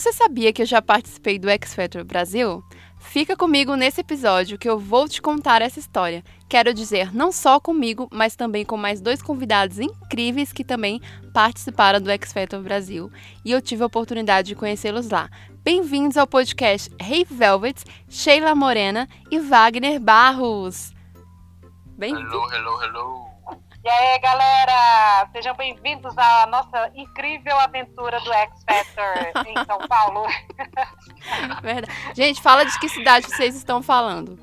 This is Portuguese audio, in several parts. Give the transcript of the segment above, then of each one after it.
Você sabia que eu já participei do X Factor Brasil? Fica comigo nesse episódio que eu vou te contar essa história. Quero dizer, não só comigo, mas também com mais dois convidados incríveis que também participaram do X Factor Brasil e eu tive a oportunidade de conhecê-los lá. Bem-vindos ao podcast Hey Velvet, Sheila Morena e Wagner Barros. Bem hello, hello, hello. E aí, galera, sejam bem-vindos à nossa incrível aventura do X Factor em São Paulo. Verdade. Gente, fala de que cidade vocês estão falando.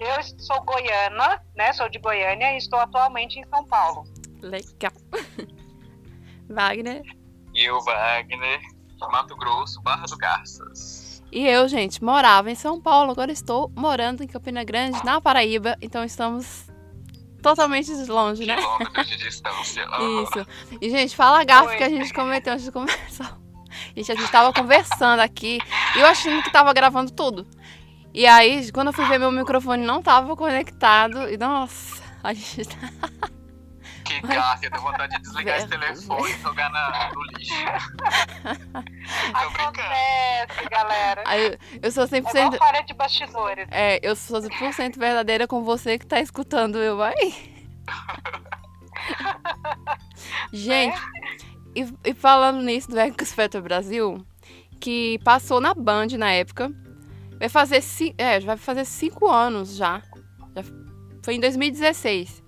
Eu sou goiana, né? Sou de Goiânia e estou atualmente em São Paulo. Legal. Wagner. E eu, Wagner, Mato Grosso, Barra do Garças. E eu, gente, morava em São Paulo, agora estou morando em Campina Grande, na Paraíba, então estamos totalmente longe, né? Quilômetros de distância. Isso. E, gente, fala a gafa que a gente cometeu antes de começar. Gente, a gente tava conversando aqui e eu achando que tava gravando tudo. E aí, quando eu fui ver meu microfone não tava conectado. E nossa, a gente tá. Que gafe, eu tenho vontade de desligar esse telefone e jogar na, no lixo. Tô brincando. Acontece, galera. Aí, eu sou 100%. É igual falha de bastidores. É, eu sou 100% verdadeira com você que tá escutando eu aí. Gente, e, e falando nisso do X Factor Brasil, que passou na Band na época. Vai fazer, ci- é, vai fazer cinco anos já. já. Foi em 2016.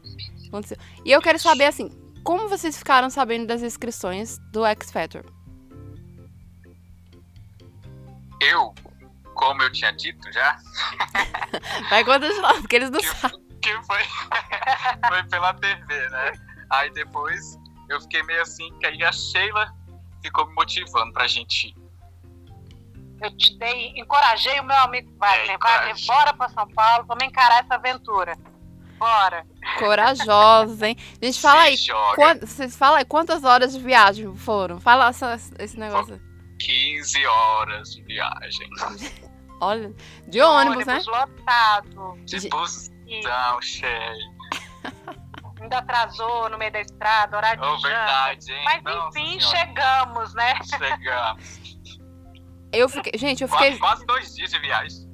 Aconteceu. E eu quero saber, assim, como vocês ficaram sabendo das inscrições do X Factor? Eu, como eu tinha dito já, Vai contar de lá, porque eles não que, sabem. que foi, foi pela TV, né? Aí depois eu fiquei meio assim, que aí a Sheila ficou me motivando pra gente ir. Eu te dei, encorajei o meu amigo Wagner. É, Wagner, encorajei. bora pra São Paulo, vamos encarar essa aventura. Bora. Corajosa, hein? Gente, fala aí. Quant- vocês falam aí quantas horas de viagem foram? Fala essa- esse negócio. 15 horas de viagem. Olha, de ônibus, né? lotado. De Gente. busão cheio. Ainda atrasou no meio da estrada, horário Oh, de verdade, hein? Mas Nossa enfim, Senhora. chegamos, né? Chegamos. Eu fiquei, gente, eu Quase, fiquei, quase dois dias de viagem.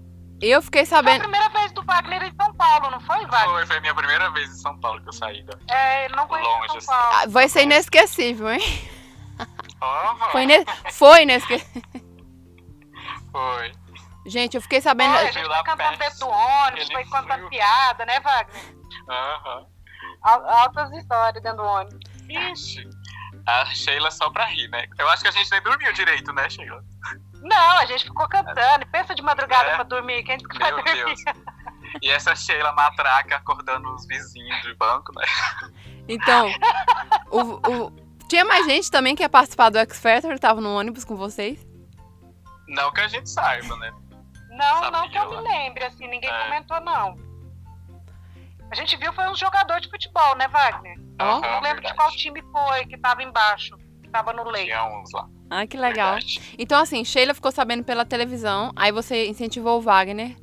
Eu fiquei Foi a sabendo. primeira vez do Wagner em São Paulo, não foi, Wagner? Foi, foi a minha primeira vez em São Paulo que eu saí da. É, ele não conhecia Longe, São Paulo. Ah, Vai ser inesquecível, hein? Oh, Foi, ine... Foi inesquecível. foi. Gente, eu fiquei sabendo. Olha, a gente foi cantando dentro do ônibus, foi contando frio. piada, né, Wagner? Aham. Al- Altas histórias dentro do ônibus. Ixi. A Sheila só pra rir, né? Eu acho que a gente nem dormiu direito, né, Sheila? Não, a gente ficou cantando. Pensa de madrugada É. pra dormir. Quem disse que vai Meu dormir? Deus. E essa Sheila matraca acordando os vizinhos de banco, né? Então, o, o- tinha mais gente também que ia participar do X Factor, tava no ônibus com vocês. Não que a gente saiba, né? Não, não que eu Sabia me lembre, assim, ninguém É. comentou, não. A gente viu foi um jogador de futebol, né, Wagner? Ó. Não lembro de verdade. qual time foi que tava embaixo, que tava no leito. Tinha uns lá. Ah, que legal. Verdade. Então, assim, Sheila ficou sabendo pela televisão, aí você incentivou o Wagner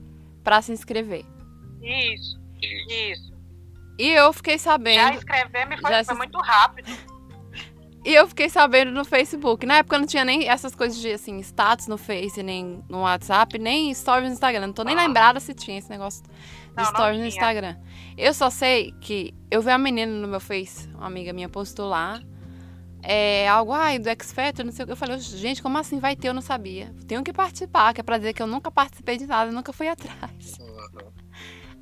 pra se inscrever. Isso, E isso. E eu fiquei Já sabendo. escrevemos e foi, Já foi muito rápido. E eu fiquei sabendo no Facebook. Na época não tinha nem essas coisas de assim, status no Face, nem no WhatsApp, nem stories no Instagram. Não tô nem Ah. lembrada se tinha esse negócio de Não, não stories no. Instagram. Eu só sei que eu vi a menina no meu Face, uma amiga minha postou lá. É, algo, ai, do X Factor, não sei o que. Eu falei, gente, como assim vai ter? Eu não sabia. Tenho que participar, que é pra dizer que eu nunca participei de nada, nunca fui atrás.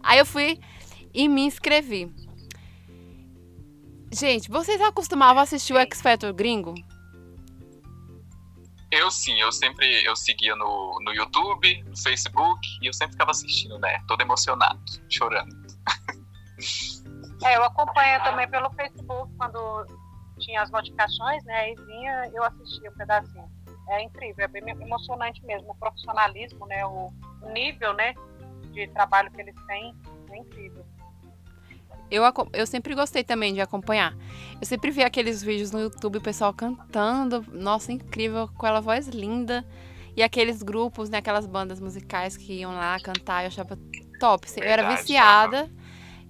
Aí eu fui e me inscrevi. Gente, vocês acostumavam a assistir o X Factor gringo? Eu sim, eu sempre eu seguia no, no YouTube, no Facebook, e eu sempre ficava assistindo, né? Todo emocionado, chorando. É, eu acompanho também pelo Facebook, quando tinha as notificações, né? Aí vinha, eu assistia um pedacinho. É incrível, é bem emocionante mesmo. O profissionalismo, né? O nível, né? De trabalho que eles têm é incrível. Eu, eu sempre gostei também de acompanhar. Eu sempre vi aqueles vídeos no YouTube, o pessoal cantando. Nossa, incrível, com aquela voz linda. E aqueles grupos, né, aquelas bandas musicais que iam lá cantar, eu achava top. Eu era viciada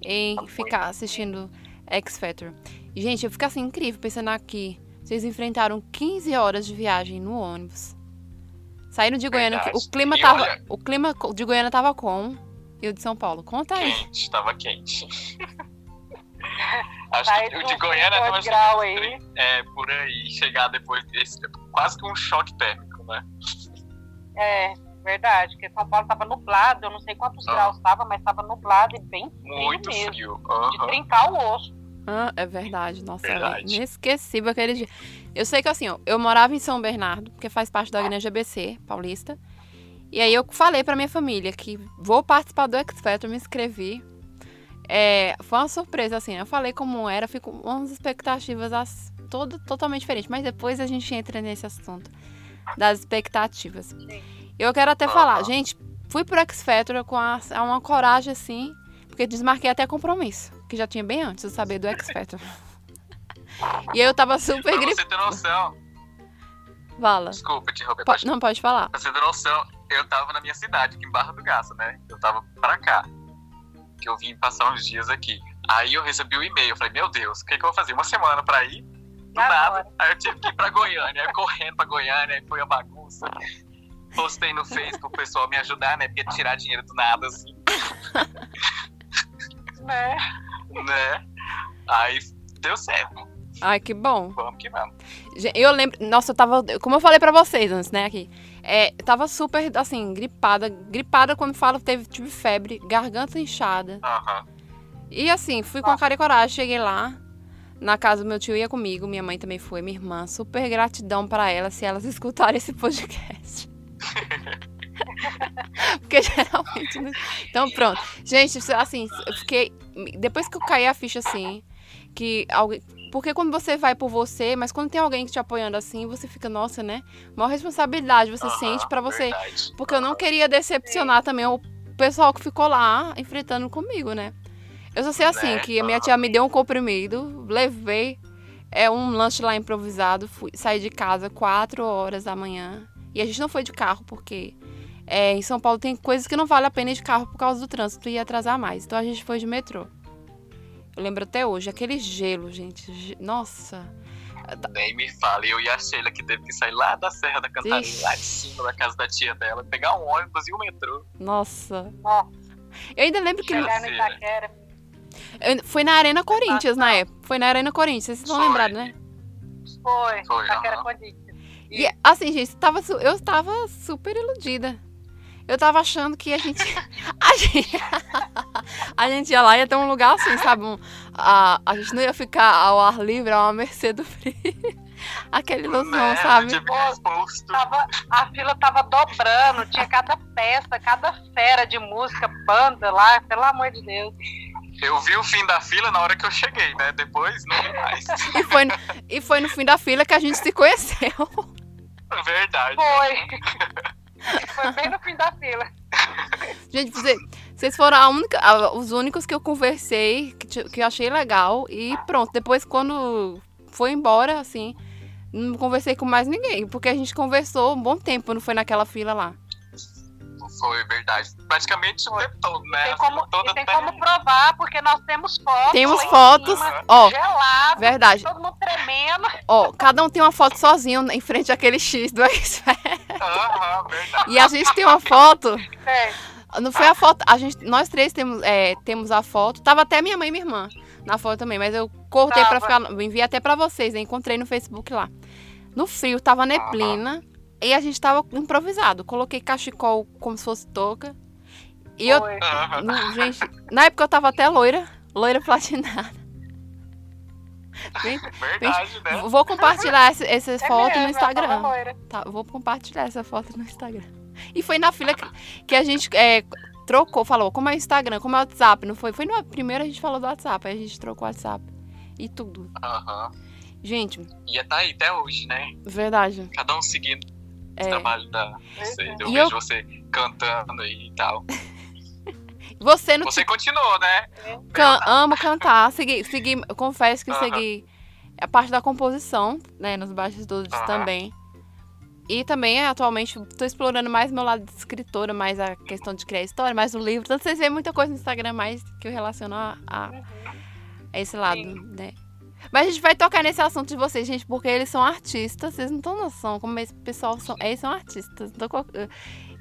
em ficar assistindo X Factor. Gente, eu fico assim, incrível, pensando aqui. Vocês enfrentaram 15 horas de viagem no ônibus. Saíram de Goiânia. Verdade. O clima E tava. olha- O clima de Goiânia tava como? E o de São Paulo? Conta aí. Quente, tava quente. Acho Sai que o de Goiânia 22 tava graus aí. É, por aí, chegar depois desse. Quase que um choque térmico, né? É, verdade, porque São Paulo tava nublado, eu não sei quantos Ah. graus tava, mas tava nublado e bem frio Muito mesmo. frio. De trincar o osso. Ah, é verdade. Nossa, Verdade. é inesquecível aquele dia. Eu sei que assim, ó, eu morava em São Bernardo, porque faz parte da Grande ABC paulista. E aí eu falei pra minha família que vou participar do X Factor, me inscrevi. É, foi uma surpresa, assim. Eu falei como era, fico com umas expectativas as- todo, totalmente diferentes. Mas depois a gente entra nesse assunto das expectativas. Eu quero até falar, gente, fui pro X Factor com a- uma coragem assim, porque desmarquei até compromisso, que já tinha bem antes de saber do X Factor. e eu tava super Pra gripada. você ter noção. Fala. Desculpa te interromper. Po- pode- não, pode falar. Pra você ter noção, eu tava na minha cidade, aqui em Barra do Garça, né? Eu tava pra cá. Que eu vim passar uns dias aqui. Aí eu recebi o e-mail. Eu falei, meu Deus, o que, que eu vou fazer? Uma semana pra ir? Do E nada. agora? Aí eu tive que ir pra Goiânia, aí correndo pra Goiânia, aí foi a bagunça. Postei no Facebook pro pessoal me ajudar, né? Porque tirar dinheiro do nada, assim, Né? Né? Aí deu certo. Ai, que bom. Vamos que vamos. Eu lembro, nossa, eu tava, como eu falei pra vocês antes, né, aqui. É, eu tava super, assim, gripada. Gripada quando falo, teve, tive febre, garganta inchada. Aham. E assim, fui com a cara e coragem, cheguei lá. Na casa do meu tio ia comigo, minha mãe também foi, minha irmã. Super gratidão pra elas se elas escutarem esse podcast. Porque geralmente. Não... Então, pronto. Gente, assim, eu fiquei. Depois que eu caí a ficha assim, que alguém. Porque quando você vai por você, mas quando tem alguém te apoiando assim, você fica, nossa, né? Maior responsabilidade você sente pra você. verdade. Porque eu não queria decepcionar também o pessoal que ficou lá enfrentando comigo, né? Eu só sei assim, Né? que a minha tia me deu um comprimido, levei é, um lanche lá improvisado, fui, saí de casa 4 horas da manhã. E a gente não foi de carro, porque é, em São Paulo tem coisas que não vale a pena ir de carro por causa do trânsito e ia atrasar mais. Então a gente foi de metrô. Eu lembro até hoje, aquele gelo, gente. ge- Nossa. Nem me fale, eu e a Sheila que teve que sair lá da Serra da Cantareira, Ixi. lá de cima da casa da tia dela, pegar um ônibus e o metrô. Nossa. Nossa, Eu ainda lembro que. chegar no. Itaquera. eu- foi na Arena Corinthians na época. Foi na Arena Corinthians, vocês estão lembrados, né? Foi, Foi, Itaquera aham. Condites. E assim, gente, tava, su- eu tava super iludida. Eu tava achando que a gente. A gente, a gente ia lá e ia ter um lugar assim, sabe? Um- a, a gente não ia ficar ao ar livre, a uma mercê do frio. Aquela ilusão, Né? sabe? Tava, a fila tava dobrando, tinha cada peça, cada fera de música, banda lá, pelo amor de Deus. Eu vi o fim da fila na hora que eu cheguei, né? Depois não vi mais. E foi, e foi no fim da fila que a gente se conheceu. Verdade. Foi. Foi bem no fim da fila. Gente, você- vocês foram a única, a- os únicos que eu conversei, que, que eu achei legal. E pronto, depois quando foi embora, assim, não conversei com mais ninguém. Porque a gente conversou um bom tempo, não foi naquela fila lá. Foi verdade. Praticamente o tempo todo, né? Tem como, toda e tem como provar, porque nós temos fotos. Temos fotos, cima, ó. Gelado, Verdade. todo mundo tremendo. Ó, cada um tem uma foto sozinho em frente àquele X do X Aham, verdade. E a gente tem uma foto. É, Não foi a foto. A gente, nós três temos, é, temos a foto. Tava até minha mãe e minha irmã na foto também, mas eu cortei pra Tava. ficar. Enviei até pra vocês, né? encontrei no Facebook lá. No frio, tava neblina. E a gente tava improvisado. Coloquei cachecol como se fosse touca. E eu. Aham. no- gente, na época eu tava até loira. Loira platinada. Bem- Verdade, né? Vou compartilhar essa, essa É foto mesmo, no Instagram. tava loira. Tá, vou compartilhar essa foto no Instagram. E foi na fila que, que a gente é, trocou, falou, como é o Instagram, como é o WhatsApp, não foi? Foi no primeiro a gente falou do WhatsApp, aí a gente trocou o WhatsApp. E tudo. Aham. Gente, Ia tá aí até hoje, né? verdade. Cada um seguindo É, trabalho da. Você, eu E vejo eu- você cantando aí e tal. você não Você continuou, né? can, amo cantar, segui, segui, confesso que Aham. segui a parte da composição, né, nos bastidores Aham. também. E também, atualmente, tô explorando mais meu lado de escritora, mais a questão de criar história, mais o livro. Então, vocês veem muita coisa no Instagram mais que eu relaciono a, a- a esse lado, Sim. né? Mas a gente vai tocar nesse assunto de vocês, gente, porque eles são artistas. Vocês não estão noção como esse pessoal são. Eles são artistas. Então, co-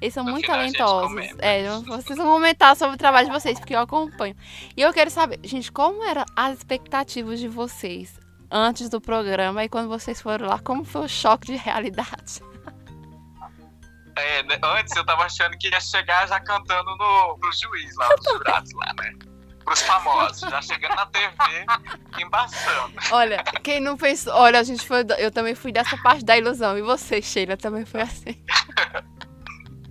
eles são No muito final talentosos. É, vocês vão comentar sobre o trabalho de vocês, porque eu acompanho. E eu quero saber, gente, como eram as expectativas de vocês antes do programa e quando vocês foram lá? Como foi o choque de realidade? É, né, antes eu tava achando que ia chegar já cantando no, pro juiz lá, os jurados lá, né? Pros famosos, já chegando na TV, embaçando. Olha, quem não fez. Olha, a gente foi. Eu também fui dessa parte da ilusão. E você, Sheila, também foi assim.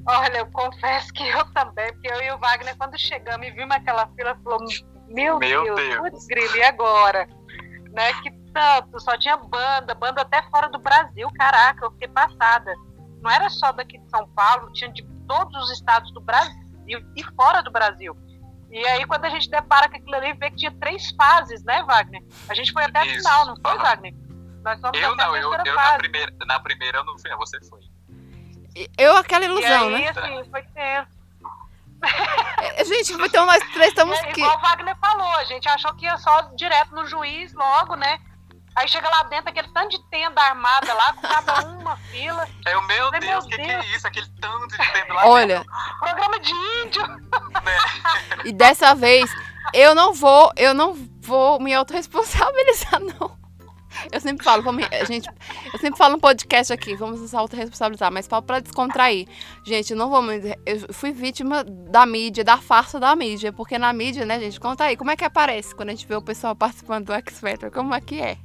Olha, eu confesso que eu também, porque eu e o Wagner, quando chegamos e vimos aquela fila, falou, meu, Meu Deus, Deus. putz, grilo, e agora? Né, que tanto, só tinha banda, banda até fora do Brasil, caraca, eu fiquei passada. Não era só daqui de São Paulo, tinha de todos os estados do Brasil e fora do Brasil. E aí, quando a gente depara com aquilo ali, vê que tinha três fases, né, Wagner? A gente foi até a Isso. final, não foi, Aham. Wagner? Nós fomos Eu até a não, eu, terceira eu na, fase. primeira, na primeira eu não fui, você foi. E- Eu, aquela E ilusão, aí, né? assim, foi tenso. É, Gente, então nós três estamos É, aqui. igual o Wagner falou, a gente achou que ia só direto no juiz logo, né? Aí chega lá dentro, aquele tanto de tenda armada lá, com cada um uma fila. Eu, meu Ai, Deus, meu o que, que Deus. é isso? Aquele tanto de tempo lá Olha, Programa de índio. e dessa vez eu não vou, eu não vou me autorresponsabilizar, não. Eu sempre falo, vamos, gente, eu sempre falo no podcast aqui, vamos nos autorresponsabilizar, mas falo pra descontrair. Gente, eu não vou me. Eu fui vítima da mídia, da farsa da mídia, porque na mídia, né, gente, conta aí, como é que aparece quando a gente vê o pessoal participando do X Factor? Como é que é?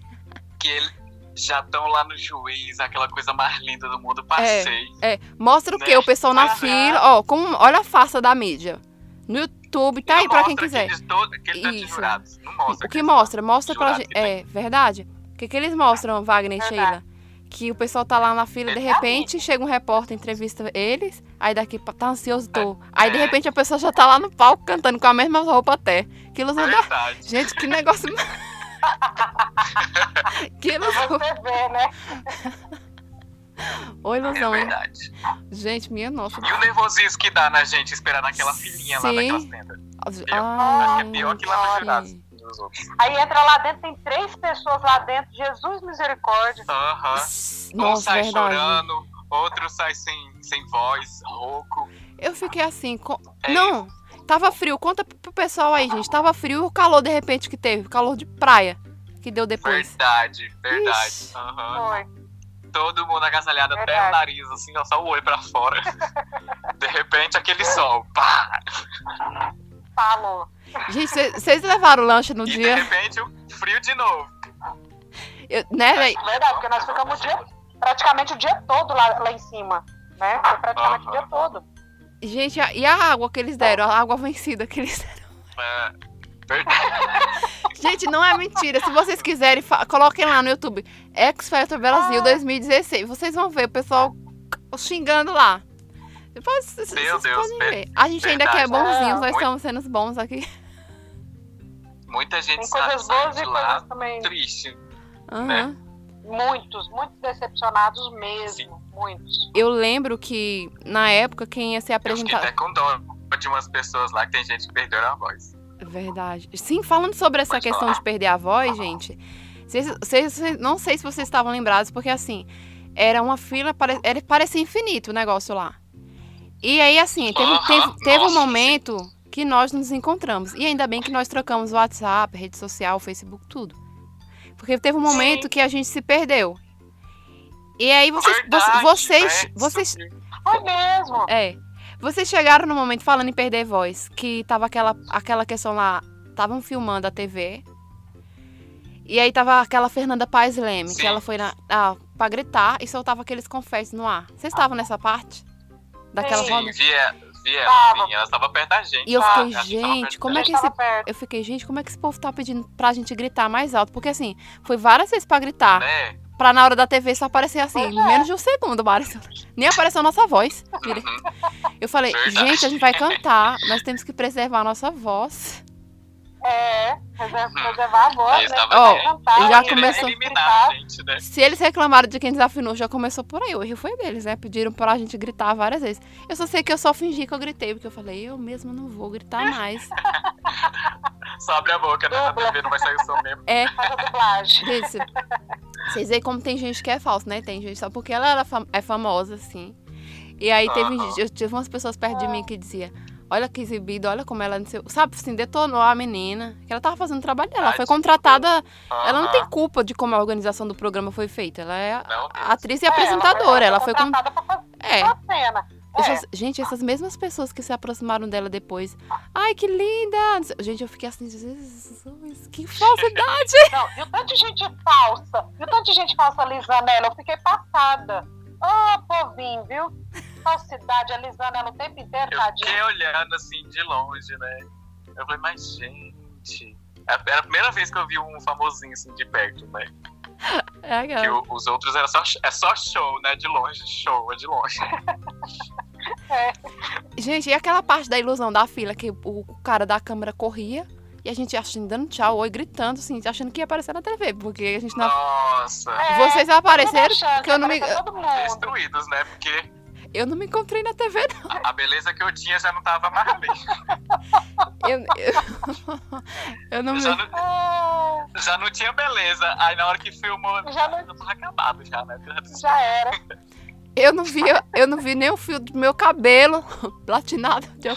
Que eles já estão lá no juiz, aquela coisa mais linda do mundo, passei. É, mostra o Né? quê? O pessoal na fila, ó, como, olha a farsa da mídia. No YouTube, tá Não aí pra quem quiser. De Isso. jurados. Mostra. O que mostra? Mostra pra gente. que É, verdade? O que, que eles mostram, Wagner e. Sheila? Que o pessoal tá lá na fila, de repente chega um repórter, entrevista eles, aí daqui tá ansioso, tô. Aí de É. repente a pessoa já tá lá no palco cantando com a mesma roupa até. Que ilusão da. Verdade. Gente, que negócio. que ilusão. Você vê, né? É ilusão, hein? verdade. Gente, minha nossa. E o nervosismo que dá na gente esperar naquela filinha lá Sim. naquelas tendas. Acho que é pior que lá nos Ai, jurados. Dos outros. Aí entra lá dentro, tem três pessoas lá dentro. Jesus misericórdia. Aham. Um Nossa, sai verdade. chorando, outro sai sem, sem voz, rouco. Eu fiquei assim. co- É Não, tava frio. Conta pro pessoal aí, gente. Tava frio e o calor de repente que teve. Calor de praia que deu depois. Verdade, verdade. Foi. Todo mundo agasalhado até Verdade. o nariz, assim, ó, só o olho pra fora. De repente, aquele sol. Pá! Falou. Gente, vocês levaram lanche no E de dia? repente, o frio de novo. Eu- né, véi? Verdade, porque nós ficamos o dia, praticamente o dia todo lá, lá em cima. Né? Foi praticamente o Aham. dia todo. Gente, a- e a água que eles deram? A água vencida que eles deram. É, verdade. Gente, não é mentira. Se vocês quiserem, fa- coloquem lá no YouTube. X Factor Brasil Ah. 2016. Vocês vão ver o pessoal xingando lá. Depois, vocês Meu vocês Deus, podem ver-. A gente ainda que é verdade. bonzinhos, Ah, nós muito. estamos sendo os bons aqui. Muita gente Tem coisas boas de e lá coisas também. triste. Aham. Né? Muitos, muitos decepcionados mesmo. Sim. Muitos. Eu lembro que, na época, quem ia ser Eu apresentado. até com dó de umas pessoas lá que tem gente que perdeu a voz. Verdade. Sim, falando sobre essa Pode questão falar. de perder a voz, gente. Vocês, vocês- não sei se vocês estavam lembrados, porque assim, era uma fila, pare- era, parecia infinito o negócio lá. E aí, assim, teve, Aham, teve, teve um nossa, momento que nós nos encontramos. E ainda bem que nós trocamos WhatsApp, rede social, Facebook, tudo. Porque teve um momento Sim. que a gente se perdeu. E aí vocês. Verdade, vocês. né? vocês Foi mesmo. é. Vocês chegaram no momento falando em perder voz, que tava aquela, aquela questão lá, estavam filmando a TV. E aí tava aquela Fernanda Paes Leme, que Sim. ela foi na, ah, pra gritar e soltava aqueles confetes no ar. Vocês estavam nessa parte? Daquela Sim. roda? Sim, via, via Tava. sim, ela estava perto da gente. E eu fiquei, tava gente, como é que esse. perto. Eu fiquei, gente, como é que esse povo tá pedindo pra gente gritar mais alto? Porque assim, foi várias vezes pra gritar. Né? Pra na hora da TV só aparecer assim, é. menos de um segundo, Márcio. Nem apareceu a nossa voz. Eu falei, gente, a gente vai cantar, nós temos que preservar a nossa voz. É, reserva- preservar a voz, né? Cantar, já né? começou- eliminar a gente, né? Se eles reclamaram de quem desafinou, já começou por aí. O erro foi deles, né? Pediram pra gente gritar várias vezes. Eu só sei que eu só fingi que eu gritei, porque eu falei, eu mesmo não vou gritar mais. Só abre a boca, né? Na TV não vai sair o som mesmo. É, Faz a dublagem. Gente, vocês veem como tem gente que é falso, né? Tem gente só porque ela fam- é famosa, assim. E aí teve, eu tive umas pessoas perto de mim que dizia olha que exibido, olha como ela sabe, assim, detonou a menina, que ela tava fazendo o trabalho dela, ela foi Tadinha. contratada, ela não tem culpa de como a organização do programa foi feita, ela é atriz e É, apresentadora, ela foi contratada pra fazer É, a cena. É. essas- gente, essas mesmas pessoas que se aproximaram dela depois, ai, que linda, gente, eu fiquei assim, Jesus, que falsidade, Não, e o tanto de gente falsa, e o tanto de gente falsa alisando ela, eu fiquei passada. Ô, povinho, viu? Falsidade, alisando ela o tempo inteiro, Eu tadinha. fiquei olhando assim de longe, né? Eu falei, mas gente. Era a primeira vez que eu vi um famosinho assim de perto, né? é, Que o- os outros era só, é só show, né? De longe, show, é de longe. Gente, e aquela parte da ilusão da fila que o, cara da câmera corria e a gente achando, dando tchau, oi, gritando, assim, achando que ia aparecer na TV, porque a gente não. Nossa. É, Vocês apareceram achando porque eu não me, apareceu todo mundo. Destruídos, né? Porque eu não me encontrei na TV, não. a, a beleza que eu tinha já não tava mais ali. Eu, eu, eu não me. Já não, Ah, já não tinha beleza. Aí na hora que filmou, Já não- eu tava acabado já, né? Já já era. Eu não vi, eu não vi nem o fio do meu cabelo platinado, de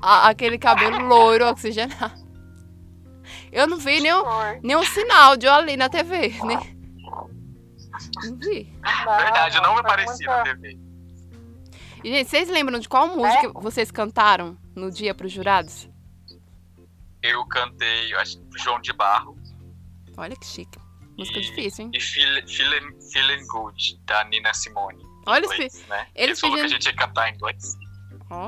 aquele cabelo loiro oxigenado. Eu não vi nenhum, nenhum sinal de eu ali na TV, né? Não vi. Não, Verdade, não me foi aparecia na muita- TV. E, gente, vocês lembram de qual música vocês cantaram no dia pros jurados? Eu cantei, eu acho, João de Barro Olha que chique. Música E- difícil, hein? e Feel- Feeling, Feeling Good, da Nina Simone. Olha esse. inglês, né? eles Ele falou que a pedindo- gente ia cantar em inglês.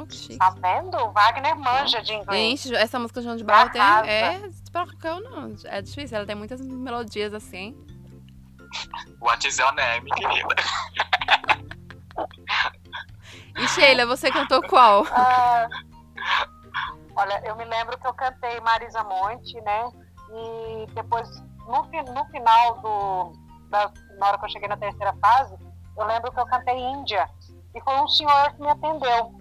Que chique. Tá vendo? O Wagner manja de inglês. Gente, essa música João de Barro tem, é pra qualquer um, não. É difícil, ela tem muitas melodias assim. What is your name, querida? E Sheila, você cantou qual? Ah, olha, eu me lembro que eu cantei Marisa Monte, né? E depois, no, no final do. Da, na hora que eu cheguei na terceira fase, eu lembro que eu cantei Índia. E foi um senhor que me atendeu.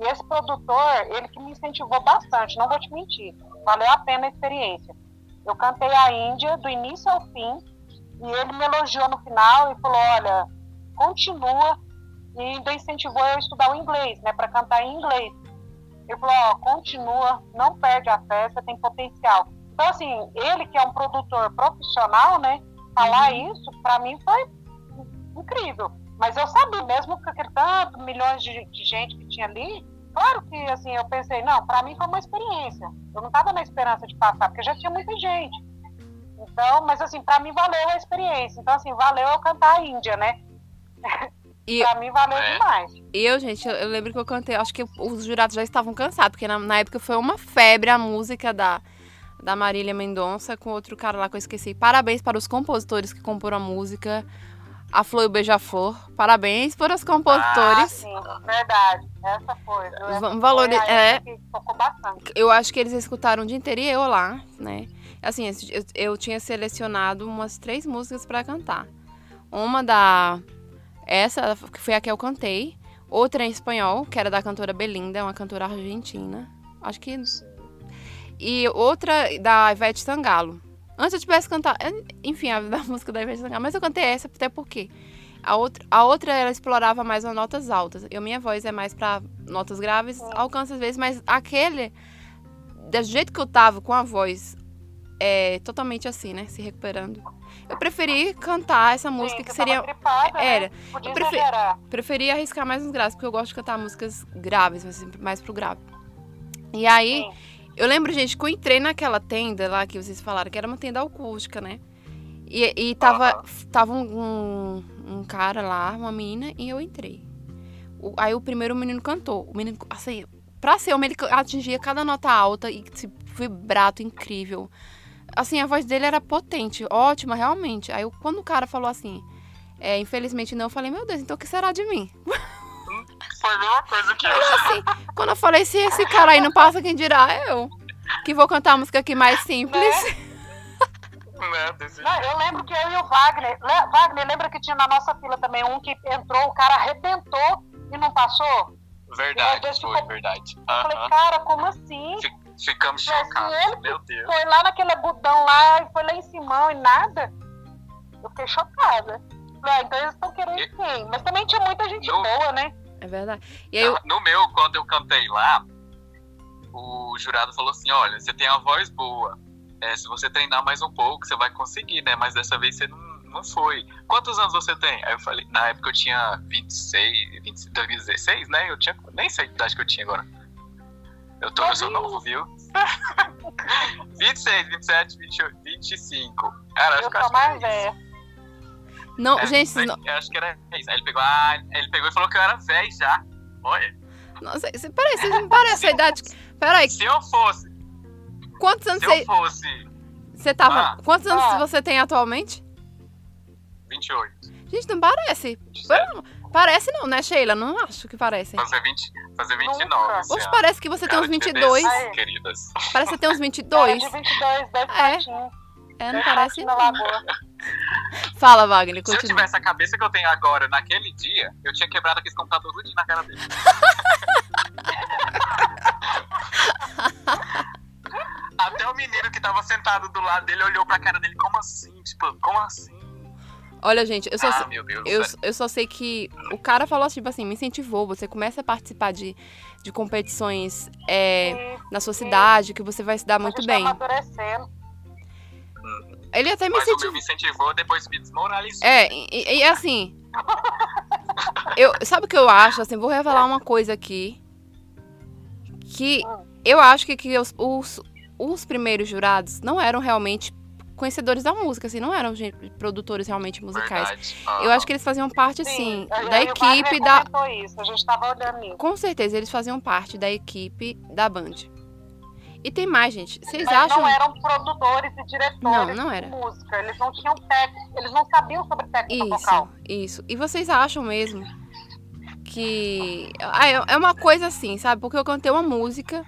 E esse produtor, ele que me incentivou bastante, não vou te mentir. Valeu a pena a experiência. Eu cantei a Índia do início ao fim. E ele me elogiou no final e falou: olha, continua e ainda incentivou eu a estudar o inglês, né, para cantar em inglês. Ele falou, ó, continua, não perde a fé, você tem potencial. Então, assim, ele que é um produtor profissional, né, falar isso, para mim foi incrível. Mas eu sabia, mesmo com aquele tanto, milhões de, de gente que tinha ali, claro que, assim, eu pensei, não, para mim foi uma experiência. Eu não estava na esperança de passar, porque já tinha muita gente. Então, mas assim, para mim valeu a experiência. Então, assim, valeu eu cantar a Índia, né? E- pra mim valeu É. demais. Eu, gente, eu, eu lembro que eu cantei, acho que os jurados já estavam cansados, porque na, na época foi uma febre a música da, da Marília Mendonça com outro cara lá que eu esqueci. Parabéns para os compositores que comporam a música. A Flor e o Beija-Flor. Parabéns para os Ah, sim sim, verdade. Essa foi. Vamos valori- foi a é. eu acho que eles escutaram o dia inteiro e eu lá, né? Assim, eu, eu tinha selecionado umas três músicas pra cantar. Uma da. Essa, foi a que eu cantei. Outra em espanhol, que era da cantora Belinda, uma cantora argentina. Acho que. E outra da Ivete Sangalo. Antes eu tivesse cantado. Enfim, a da música da Ivete Sangalo. Mas eu cantei essa até porque. A outra, a outra ela explorava mais as notas altas. Eu, minha voz é mais pra notas graves, alcança às vezes, mas aquele. Do jeito que eu tava com a voz é, totalmente assim, né? Se recuperando. Eu preferi cantar essa música Sim, que seria. gripada, Era. Né? Eu prefe- exagerar. Preferi arriscar mais uns graves, porque eu gosto de cantar músicas graves, mas mais pro grave. E aí, Sim. eu lembro, gente, que eu entrei naquela tenda lá que vocês falaram, que era uma tenda acústica, né? E, e tava, Aham. tava um, um, um cara lá, uma menina, e eu entrei. O- aí o primeiro menino cantou. O menino, assim, pra ser homem, ele atingia cada nota alta e esse vibrato incrível. Assim, a voz dele era potente, ótima, realmente. Aí eu- quando o cara falou assim, é, infelizmente não, eu falei, meu Deus, então o que será de mim? Foi a mesma coisa que eu. Assim, quando eu falei, se esse cara aí não passa, quem dirá eu. Que vou cantar a música aqui mais simples. Né, Não, eu lembro que eu e o Wagner. Le- Wagner, lembra que tinha na nossa fila também um que entrou, o cara arrebentou e não passou? Verdade, foi ficou- verdade. Eu falei, Aham. cara, como assim? Ficamos chocados. Meu Deus. Foi lá naquele agudão lá e foi lá em Simão e nada. Eu fiquei chocada. Falei, ah, então eles estão querendo E- sim. Mas também tinha muita gente Eu- boa, né? É verdade. E aí, eu- No meu, quando eu cantei lá, o jurado falou assim: olha, você tem a voz boa. É, se você treinar mais um pouco, você vai conseguir, né? Mas dessa vez você não, não foi. Quantos anos você tem? Aí eu falei, na época eu tinha 26, 20, 2016, né? Eu tinha. Nem sei que idade que eu tinha agora. Eu, tô, eu sou novo, viu? 26, 27, 28, 25. Cara, acho Eu que sou acho mais era velha. não, É, gente, não, Eu acho que era isso. Aí ele pegou, ah, ele pegou e falou que eu era velho já. Olha, nossa, peraí, vocês não parecem a idade. Peraí, se eu fosse, quantos anos se você, eu fosse você tava. Ah. quantos anos Ah. você tem atualmente? 28, Gente, não parece. 27, Parece não, né, Sheila? Não acho que parece. fazer, 20, fazer 29 Nunca. esse Oxe, parece que você tem Cara uns de 22. bebês, Aí. queridas. Parece que você tem uns Cara 22. de 22, deve É. É, não parece não. Fala, Wagner, Se eu continua. tivesse a cabeça que eu tenho agora naquele dia, eu tinha quebrado aquele computador tudo na cara dele. Até o menino que tava sentado do lado dele olhou pra cara dele, como assim? Tipo, como assim? Olha, gente, eu só, ah, meu Deus eu, eu só sei que o cara falou tipo assim, me incentivou, você começa a participar de, de competições é, na sua cidade, que você vai se dar muito gente bem. Tá amadurecendo. Ele até me Mas o meu incentivou. me incentivou, depois me desmoralizou. É, e, e assim. Eu, sabe o que eu acho? Assim, vou revelar uma coisa aqui. Que eu acho que, que os, os, os primeiros jurados não eram realmente conhecedores da música, assim, não eram produtores realmente musicais. Verdade. Eu acho que eles faziam parte, assim, da Wagner equipe da. isso, a gente tava olhando isso. Com certeza, eles faziam parte da equipe da Band. E tem mais, gente. Vocês Mas acham. não eram produtores e diretores Não, não era. de música. Eles não tinham técnica, eles não sabiam sobre técnica Isso, vocal. isso. E vocês acham mesmo que. Ah, é é uma coisa assim, sabe? Porque eu cantei uma música,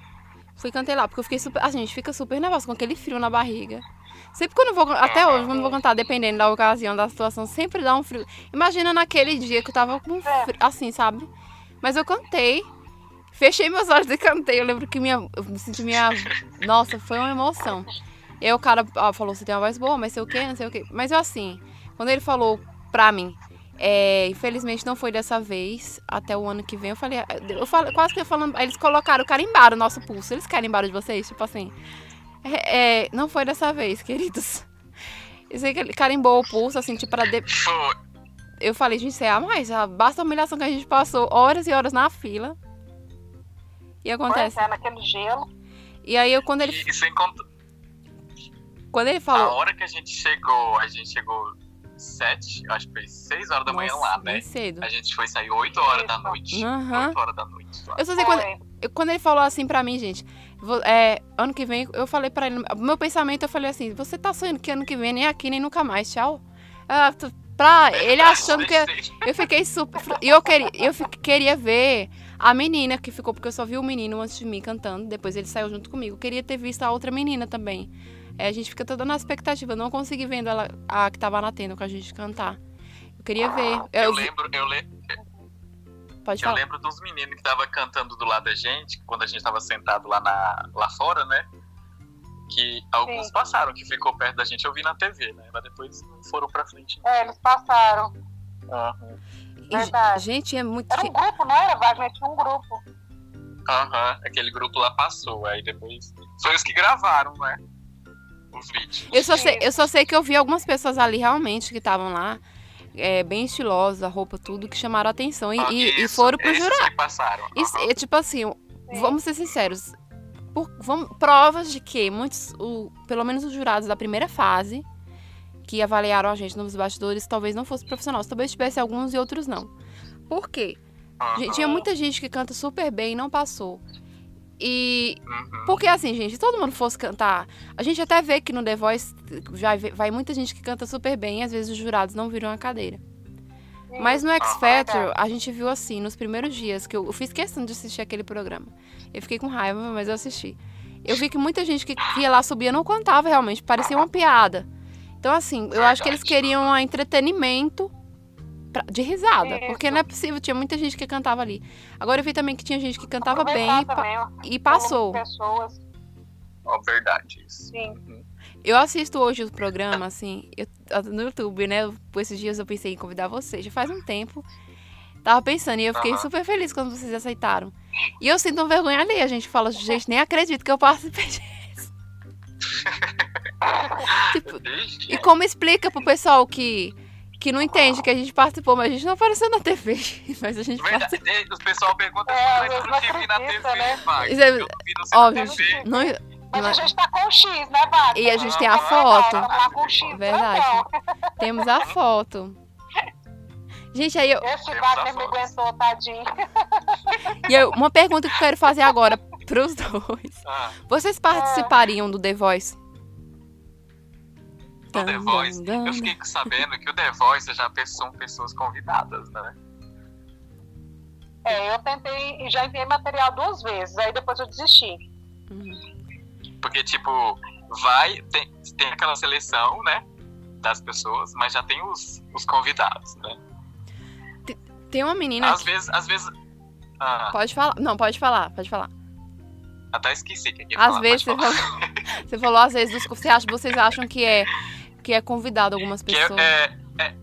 fui cantei lá, porque eu fiquei super. A gente fica super nervosa com aquele frio na barriga. Sempre quando eu vou. Até hoje, quando eu vou cantar, dependendo da ocasião, da situação, sempre dá um frio. Imagina naquele dia que eu tava com É. frio, assim, sabe? Mas eu cantei. Fechei meus olhos e cantei. Eu lembro que minha. Eu me senti minha. Nossa, foi uma emoção. E aí o cara ó, falou: você tem uma voz boa, mas sei o quê, não sei o quê. Mas eu assim, quando ele falou pra mim, é, infelizmente não foi dessa vez, até o ano que vem, eu falei, eu falei, quase que eu falando, aí eles colocaram, carimbaram o nosso pulso. Eles carimbaram de vocês, tipo assim. É, é, não foi dessa vez, queridos. Eu sei que ele carimbou o pulso, assim, tipo, pra. de-. Eu falei, gente, é a mais, já basta a humilhação que a gente passou horas e horas na fila. E acontece. Pois é, naquele gelo. E aí, eu, quando ele, E, e sem contar, quando ele a falou. hora que a gente chegou, a gente chegou sete, acho que foi seis horas da manhã Nossa, lá, né? bem cedo. A gente foi sair 8 horas da noite. Aham. 8 horas da noite. lá. Eu só sei quando, quando ele falou assim pra mim, gente, é, ano que vem, eu falei pra ele, meu pensamento, eu falei assim, você tá sonhando que ano que vem, nem aqui, nem nunca mais, tchau. Ah, tu- pra ele achando que eu fiquei super. E eu queria, eu fi- queria ver a menina que ficou, porque eu só vi o menino antes de mim cantando, depois ele saiu junto comigo. Eu queria ter visto a outra menina também. É, a gente fica toda na expectativa, eu não consegui vendo ela, a que tava na tenda com a gente cantar. Eu queria ver. Eu, Eu, lembro, eu, le- pode eu falar. lembro dos meninos que estavam cantando do lado da gente, quando a gente tava sentado lá, na, lá fora, né? Que alguns Sim. passaram, que ficou perto da gente, eu vi na TV, né? Mas depois não foram pra frente. É, eles passaram. Aham. E, verdade. gente, é muito. Era um grupo, não era, Wagner? Tinha um grupo. Aham, aquele grupo lá passou. Aí depois. Foi os que gravaram, né? Os vídeos. Eu só, sei, eu só sei que eu vi algumas pessoas ali realmente que estavam lá, é, bem estilosas, a roupa, tudo, que chamaram a atenção e, Ah, e- e foram pro jurado. que passaram. Isso, aham. é tipo assim, Sim. vamos ser sinceros. Por, vamos, provas de que muitos, o, pelo menos os jurados da primeira fase, que avaliaram a gente nos bastidores, talvez não fosse profissional. Talvez tivesse alguns e outros não. Por quê? Gente, tinha muita gente que canta super bem e não passou. E Uhum. porque assim, gente, se todo mundo fosse cantar, a gente até vê que no The Voice já vai muita gente que canta super bem e às vezes os jurados não viram a cadeira. Mas no X Factor, a gente viu assim, nos primeiros dias, que eu, eu fiz questão de assistir aquele programa. Eu fiquei com raiva, mas eu assisti. Eu vi que muita gente que, que ia lá subia não cantava realmente, parecia uma piada. Então, assim, eu acho que eles queriam um entretenimento pra- de risada. Isso. Porque não é possível, tinha muita gente que cantava ali. Agora eu vi também que tinha gente que cantava bem e, também, e passou. pessoas. Ó, verdade isso. Sim. Uhum. Eu assisto hoje o programa, assim, eu- no YouTube, né? Por esses dias eu pensei em convidar vocês. Já faz um tempo. Tava pensando e eu fiquei super feliz quando vocês aceitaram. E eu sinto uma vergonha ali. A gente fala, gente, nem acredito que eu participei disso. tipo, e como explica pro pessoal que, que não entende que a gente participou, mas a gente não apareceu na TV. Mas a gente Verdade. participou. O pessoal pergunta É, mas eu eu não te vi na TV, né? Isso é- Óbvio. TV. Não, Mas não- a gente tá com o X, né, Wagner? E a gente tem a foto. Vamos lá com o X. Verdade. grandão. temos a foto. Gente, aí eu, Esse Wagner me aguentou, tadinho. e eu- uma pergunta que eu quero fazer agora pros dois. Ah, Vocês participariam do The Voice? Do The Voice. Eu fiquei sabendo que o The Voice já são pessoas convidadas, né? É, eu tentei e já enviei material duas vezes, aí depois eu desisti. Uhum. Porque, tipo, vai, tem, tem aquela seleção, né? Das pessoas, mas já tem os, os convidados, né? Tem uma menina. Às vezes, às vezes. Ah, Pode falar. Não, pode falar, pode falar. até esqueci que Às falar, vezes você falou, você falou, às vezes, dos- você acha, vocês acham que é, que é convidado algumas Que pessoas. é, é,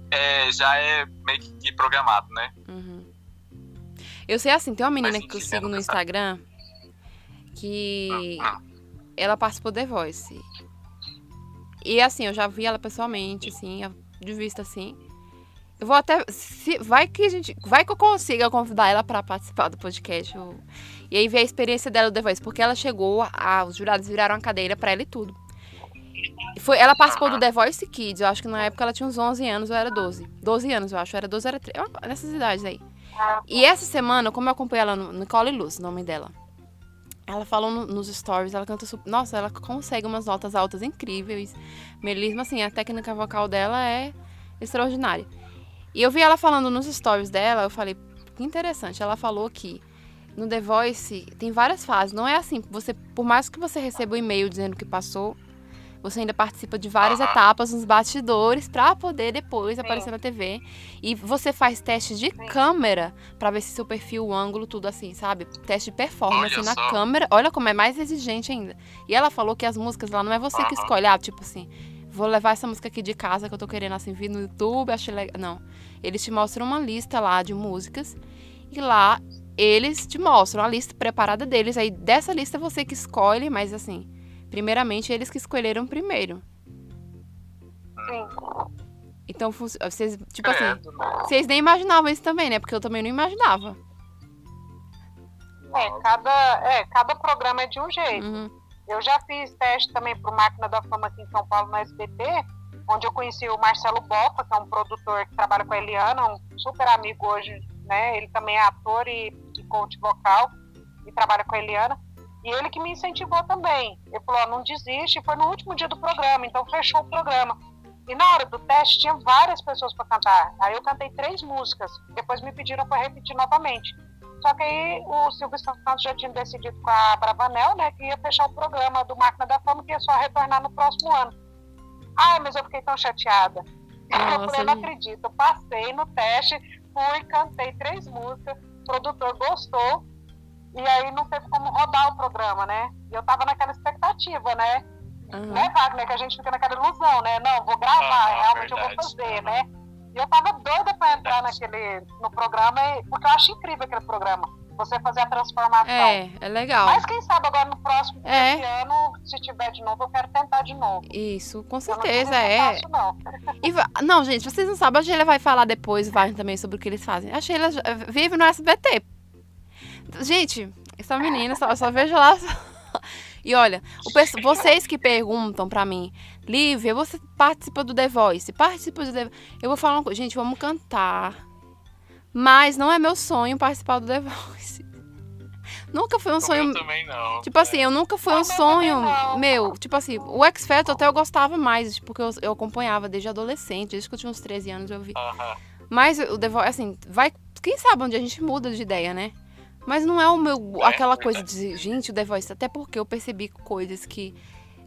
é- já é meio que programado, né? Uhum. Eu sei assim, tem uma menina Faz que eu sigo no nunca sabe. Instagram que ela participou do The Voice. E assim, eu já vi ela pessoalmente, assim, de vista assim. Eu vou até. Se, vai que a gente. Vai que eu consiga convidar ela pra participar do podcast. eu- e aí ver a experiência dela do The Voice. Porque ela chegou, a, os jurados viraram a cadeira pra ela e tudo. Foi, ela participou do The Voice Kids. Eu acho que na época ela tinha uns 11 anos ou era 12. 12 anos, eu acho. Era 12 ou era 13. Nessas idades aí. E essa semana, como eu acompanhei ela no Nicole Luz, o nome dela. Ela falou no- nos stories, ela canta super. Nossa, ela consegue umas notas altas incríveis. Melisma, assim, a técnica vocal dela é extraordinária. E eu vi ela falando nos stories dela, eu falei, que interessante. Ela falou que no The Voice tem várias fases. Não é assim, você, por mais que você receba o e-mail dizendo que passou, você ainda participa de várias etapas nos bastidores pra poder depois Sim. aparecer na TV. E você faz teste de Sim. câmera pra ver se seu perfil, o ângulo, tudo assim, sabe? Teste de performance Olha na só. câmera. Olha como é mais exigente ainda. E ela falou que as músicas lá não é você que escolhe, ah, tipo assim, vou levar essa música aqui de casa que eu tô querendo assim vir no YouTube, achei legal. Não. Eles te mostram uma lista lá de músicas e lá eles te mostram a lista preparada deles. Aí dessa lista é você que escolhe, mas assim, primeiramente eles que escolheram primeiro. Sim. Então, vocês, tipo assim, né? vocês nem imaginavam isso também, né? Porque eu também não imaginava. É, cada, é, cada programa é de um jeito. Uhum. Eu já fiz teste também pro Máquina da Fama aqui em São Paulo, no SBT, onde eu conheci o Marcelo Boffa, que é um produtor que trabalha com a Eliana, um super amigo hoje, né? Ele também é ator e, e coach vocal e trabalha com a Eliana. E ele que me incentivou também. Ele falou, não desiste, foi no último dia do programa, então fechou o programa. E na hora do teste tinha várias pessoas para cantar. Aí eu cantei três músicas, depois me pediram para repetir novamente. Só que aí o Silvio Santos já tinha decidido com a Bravanel, né, que ia fechar o programa do Máquina da Fama, que ia só retornar no próximo ano. Ai, mas eu fiquei tão chateada. eu Nossa, falei, não acredito. Eu passei no teste, fui, cantei três músicas, o produtor gostou, e aí não teve como rodar o programa, né? E eu tava naquela expectativa, né? Aham. Né, Wagner? Que a gente fica naquela ilusão, né? Não, vou gravar, Ah, realmente eu vou verdade. fazer, né? E eu tava doida pra entrar naquele, no programa, porque eu acho incrível aquele programa. Você fazer a transformação. É, é legal. Mas quem sabe agora no próximo É. ano, se tiver de novo, eu quero tentar de novo. Isso, com Eu não certeza, eu é. não. E não, gente, vocês não sabem. A Sheila vai falar depois, vai também sobre o que eles fazem. A Sheila vive no SBT. Gente, essa menina, só, eu só vejo lá. E olha, o vocês que perguntam pra mim, Lívia, você participa do The Voice? Participa do The Eu vou falar uma coisa, gente, vamos cantar. Mas não é meu sonho participar do The Voice. Nunca foi um Eu sonho. também não. Tipo assim, eu nunca foi um sonho meu. Tipo assim, o X Factor até eu gostava mais, porque eu, eu acompanhava desde adolescente, desde que eu tinha uns 13 anos eu vi. Aham. Mas o The Voice, assim, vai. Quem sabe onde a gente muda de ideia, né? Mas não é o meu. É, aquela coisa de, gente, o The Voice, até porque eu percebi coisas que.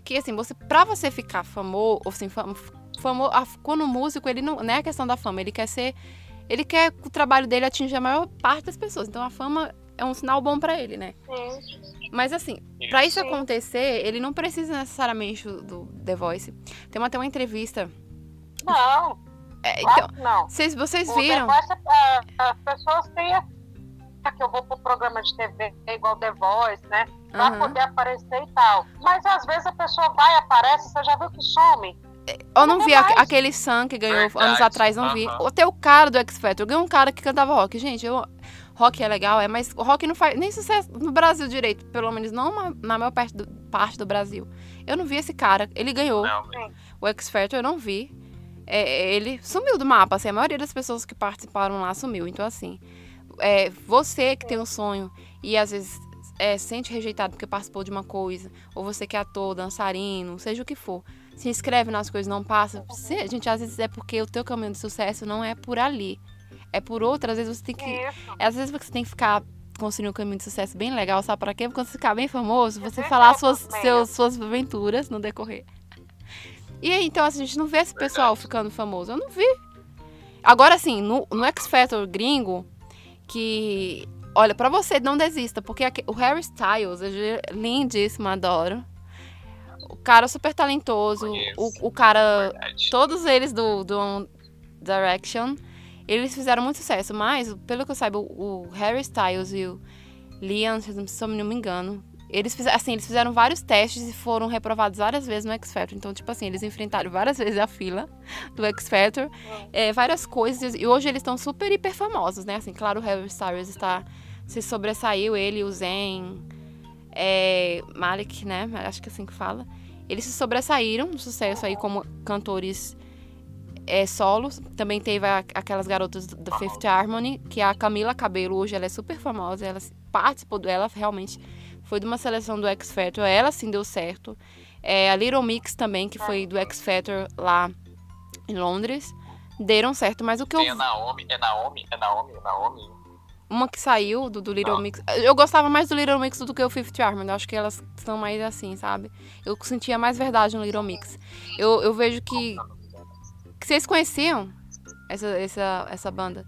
Que assim, você, pra você ficar famoso, assim, fam, famo, a- quando o músico, ele não. Não é a questão da fama, ele quer ser. Ele quer que o trabalho dele atinja a maior parte das pessoas. Então a fama é um sinal bom pra ele, né? Sim. Mas assim, pra isso acontecer, ele não precisa necessariamente do The Voice. Tem até uma entrevista. Não, é, então, não. vocês, vocês O viram? The Voice, é, as pessoas têm que eu vou pro programa de TV igual The Voice, né? Pra Aham. poder aparecer e tal. Mas às vezes a pessoa vai e aparece, você já viu que some? Eu não vi Não aquele Sam que ganhou Verdade, anos atrás, não vi. aham. Até o cara do X Factor ganhou um cara que cantava rock. Gente, eu, rock é legal, é, mas o rock não faz nem sucesso no Brasil direito, pelo menos não na, na maior parte do, parte do Brasil. Eu não vi esse cara, ele ganhou Não, o X Factor, eu não vi. É, ele sumiu do mapa, assim, a maioria das pessoas que participaram lá sumiu. Então, assim, é, você que tem um sonho e às vezes é, sente rejeitado porque participou de uma coisa, ou você que é ator, dançarino, seja o que for, se inscreve nas coisas, não passa. Se- gente, às vezes é porque o teu caminho de sucesso não é por ali. É por outra, às vezes você tem que. Isso. Às vezes você tem que ficar construindo um caminho de sucesso bem legal, sabe para quê? Porque quando você ficar bem famoso, você falar suas, seus, suas aventuras no decorrer. E aí, então, assim, a gente não vê esse pessoal ficando famoso. Eu não vi. Agora, assim, no, no X Factor gringo, que. Olha, pra você, não desista, porque aque- o Harry Styles é lindíssimo, adoro. O cara super talentoso. O, o cara verdade. todos eles do, do One Direction, eles fizeram muito sucesso, mas, pelo que eu saiba, o, o Harry Styles e o Liam, se eu- se eu não me engano, eles fizeram, assim, eles fizeram vários testes e foram reprovados várias vezes no X Factor. Então, tipo assim, eles enfrentaram várias vezes a fila do X Factor, é, várias coisas, e hoje eles estão super hiper famosos, né? Assim, claro, o Harry Styles está se sobressaiu, ele o Zen, é, Malik, né? Acho que é assim que fala. Eles se sobressaíram no sucesso aí como cantores é, solos. Também teve a- aquelas garotas do Fifth Harmony, que é a Camila Cabello, hoje ela é super famosa, ela participou dela, realmente foi de uma seleção do X Factor, ela sim deu certo. É, a Little Mix também, que foi do X Factor lá em Londres, deram certo, mas o que eu Tem a Naomi, é Naomi, é Naomi, é Naomi. uma que saiu do, do Little Ah. Mix. Eu gostava mais do Little Mix do que o Fifth Harmony. Eu acho que elas são mais assim, sabe? Eu sentia mais verdade no Little Mix. Eu, eu vejo que, que vocês conheciam essa, essa, essa banda.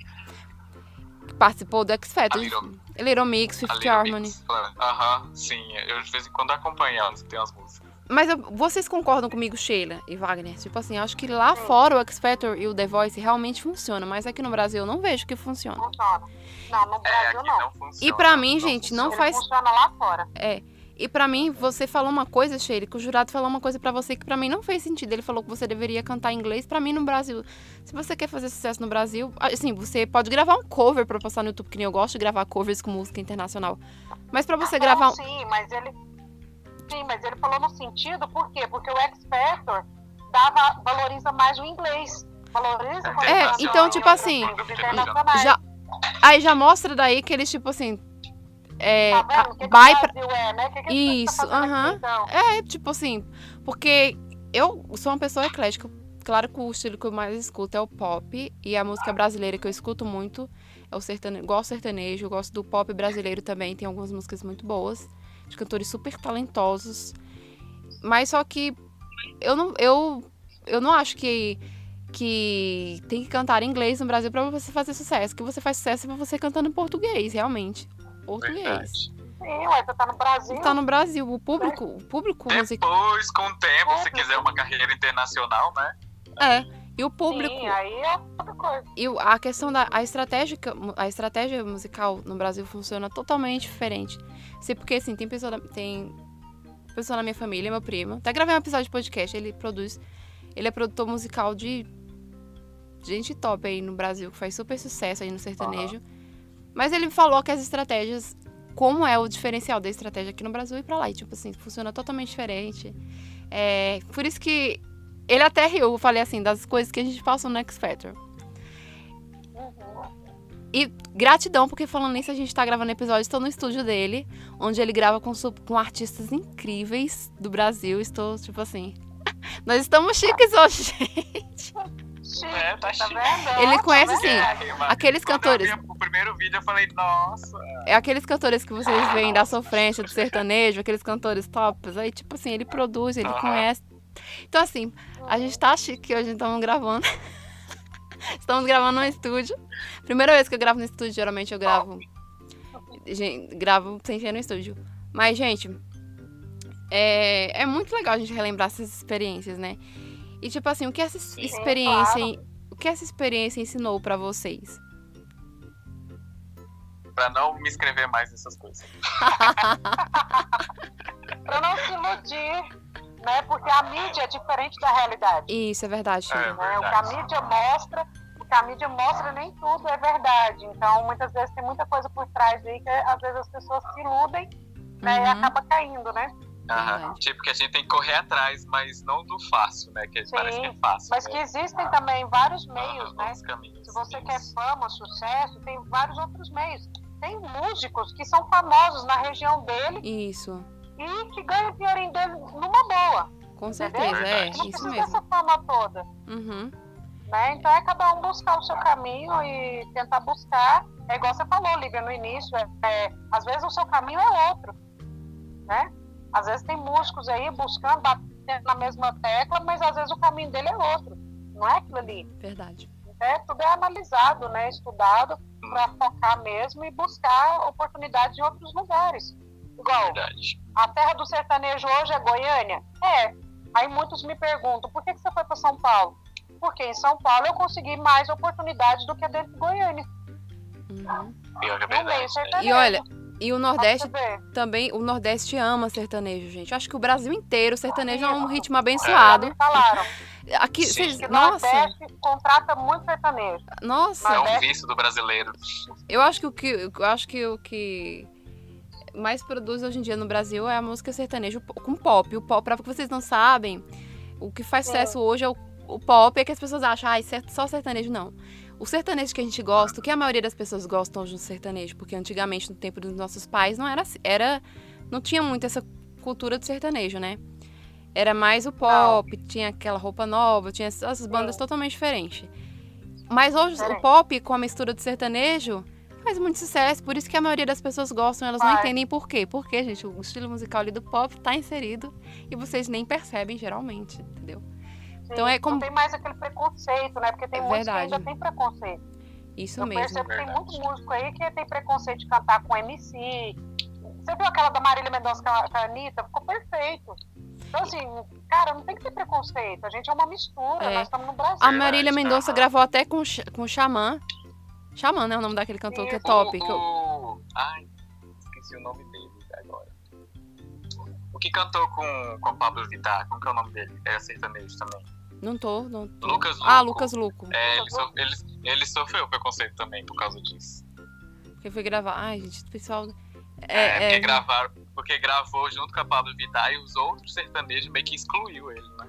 Participou do X Factor. Little- Little Mix, Fifth Little Harmony. Aham, sim. Eu de vez em quando acompanho elas, tem umas músicas. Mas eu- vocês concordam comigo, Sheila e Wagner? Tipo assim, acho que lá fora o X Factor e o The Voice realmente funciona, mas aqui no Brasil eu não vejo que funciona. Funciona. Não, no É, Brasil aqui não. não funciona. E pra mim, gente, funciona. não Ele faz funciona lá fora. É. E pra mim, você falou uma coisa, Sheila, que o jurado falou uma coisa pra você que pra mim não fez sentido. Ele falou que você deveria cantar em inglês. Pra mim, no Brasil, se você quer fazer sucesso no Brasil, assim, você pode gravar um cover pra postar no YouTube, que nem eu gosto de gravar covers com música internacional. Mas pra você Não, gravar um... Sim, mas ele. Sim, mas ele falou no sentido, por quê? Porque o X Factor dava, valoriza mais o inglês. Valoriza É, você então, vai tipo em assim. Já, aí já mostra daí que eles, tipo assim. É, Tá que vai pra. Brasil é, né? Que Isso, tá fazendo aqui, aham. então? É, tipo assim, porque eu sou uma pessoa eclética. Claro que o estilo que eu mais escuto é o pop. E a música brasileira que eu escuto muito é o sertanejo. Gosto sertanejo, eu gosto do pop brasileiro também. Tem algumas músicas muito boas. De cantores super talentosos. Mas só que eu não, eu, eu não acho que, que tem que cantar em inglês no Brasil pra você fazer sucesso. Que você faz sucesso é você cantando em português, realmente. Português. Sim, ué, você tá no Brasil. Tá no Brasil. O público, o público musical. Depois, com o tempo, se quiser uma carreira internacional, né? É. E o público. Sim, aí é outra coisa. E a questão da a estratégia, a estratégia musical no Brasil funciona totalmente diferente. Sei porque, assim, tem pessoa, da- tem pessoa na minha família, meu primo. Até gravei um episódio de podcast, ele produz. Ele é produtor musical de gente top aí no Brasil, que faz super sucesso aí no sertanejo. Mas ele falou que as estratégias, como é o diferencial da estratégia aqui no Brasil e pra lá. E, tipo assim, funciona totalmente diferente. É, por isso que ele até riu, eu falei assim, das coisas que a gente passou no X Factor. E gratidão, porque falando nisso, a gente tá gravando episódio, estou no estúdio dele, onde ele grava com, com artistas incríveis do Brasil. Estou, tipo assim. Nós estamos chiques hoje, gente. Chique, É, tá tá vendo? Ele conhece, tá vendo? assim, É, aqueles quando cantores. O primeiro vídeo, eu falei, nossa. É aqueles cantores que vocês veem da sofrência, do sertanejo, aqueles cantores tops. Aí, tipo assim, ele produz, ele Aham. conhece. Então, assim, a gente tá chique hoje, estamos gravando. estamos gravando no estúdio. Primeira vez que eu gravo no estúdio, geralmente eu gravo. Gente, gravo sem ser no estúdio. Mas, gente, é, é muito legal a gente relembrar essas experiências, né? E, tipo assim, o que essa Sim, experiência, claro. o que essa experiência ensinou pra vocês? Pra não me inscrever mais nessas coisas. Pra não se iludir, né? Porque a mídia é diferente da realidade. Isso, é verdade. É. Sheila. né? O que a mídia mostra, o que a mídia mostra nem tudo é verdade. Então, muitas vezes tem muita coisa por trás aí que às vezes as pessoas se iludem né? e Uhum. acaba caindo, né? Aham. Tipo, que a gente tem que correr atrás, mas não do fácil, né? Que Sim, parece que é fácil. Mas né? que existem também vários meios, né? caminhos. Se você quer fama, sucesso, tem vários outros meios. Tem músicos que são famosos na região dele Isso, e que ganham o dinheirinho dele numa boa. com certeza, é. Não isso precisa mesmo. dessa fama toda. Uhum. né? Então é cada um buscar o seu caminho e tentar buscar. É igual você falou, Lívia, no início. É, é, às vezes o seu caminho é outro, né? Às vezes tem músicos aí buscando, batendo na mesma tecla, mas às vezes o caminho dele é outro. Não é aquilo ali. Verdade. É, tudo é analisado, né? Estudado para focar mesmo e buscar oportunidades em outros lugares. Igual, Verdade. a terra do sertanejo hoje é Goiânia? É. Aí muitos me perguntam, por que, que você foi para São Paulo? Porque em São Paulo eu consegui mais oportunidades do que dentro de Goiânia, Uhum. Pior que é verdade. né? E olha, e o Nordeste também, o Nordeste ama sertanejo, gente. Eu acho que o Brasil inteiro, o sertanejo é um ritmo Já abençoado. falaram Aqui, vocês, nossa, Nordeste contrata muito sertanejo. nossa. É um Nordeste- vício do brasileiro. Eu acho que o que eu acho que o que mais produz hoje em dia no Brasil é a música sertanejo com pop. O pop, para que vocês não sabem, o que faz Sim. sucesso hoje é o, o pop, é que as pessoas acham, ah, só sertanejo não. O sertanejo que a gente gosta, o que a maioria das pessoas gostam hoje no sertanejo, porque antigamente no tempo dos nossos pais não era era não tinha muito essa cultura do sertanejo, né? Era mais o pop, tinha aquela roupa nova, tinha essas bandas Sim. totalmente diferentes. Mas hoje o pop com a mistura do sertanejo faz muito sucesso, por isso que a maioria das pessoas gostam, elas não entendem por quê. Porque, gente, o estilo musical ali do pop tá inserido e vocês nem percebem geralmente, entendeu? Então é como- Não tem mais aquele preconceito, né? Porque tem É muitos verdade. que ainda tem preconceito. Isso eu mesmo. percebo que tem muito músico aí que tem preconceito de cantar com MC. Você viu aquela da Marília Mendonça com a Anitta? Ficou perfeito. Então, assim, cara, não tem que ter preconceito. A gente é uma mistura, É. nós estamos no Brasil. A Marília Mendonça gravou até com, com o Xamã. Xamã, né? O nome daquele cantor que é top. O, que eu- o- Ai, esqueci o nome dele agora. O que cantou com, com o Pablo Vittar, como que é o nome dele? É sertanejo também. Não tô, não tô. Lucas Ah, Luco. Lucas Luco. É, ele, so- ele, ele sofreu preconceito também por causa disso. Que foi gravar. Ai, gente, o pessoal. É, É, porque, é, gravaram, porque gravou junto com a Pablo Vittar e os outros sertanejos meio que excluiu ele, né?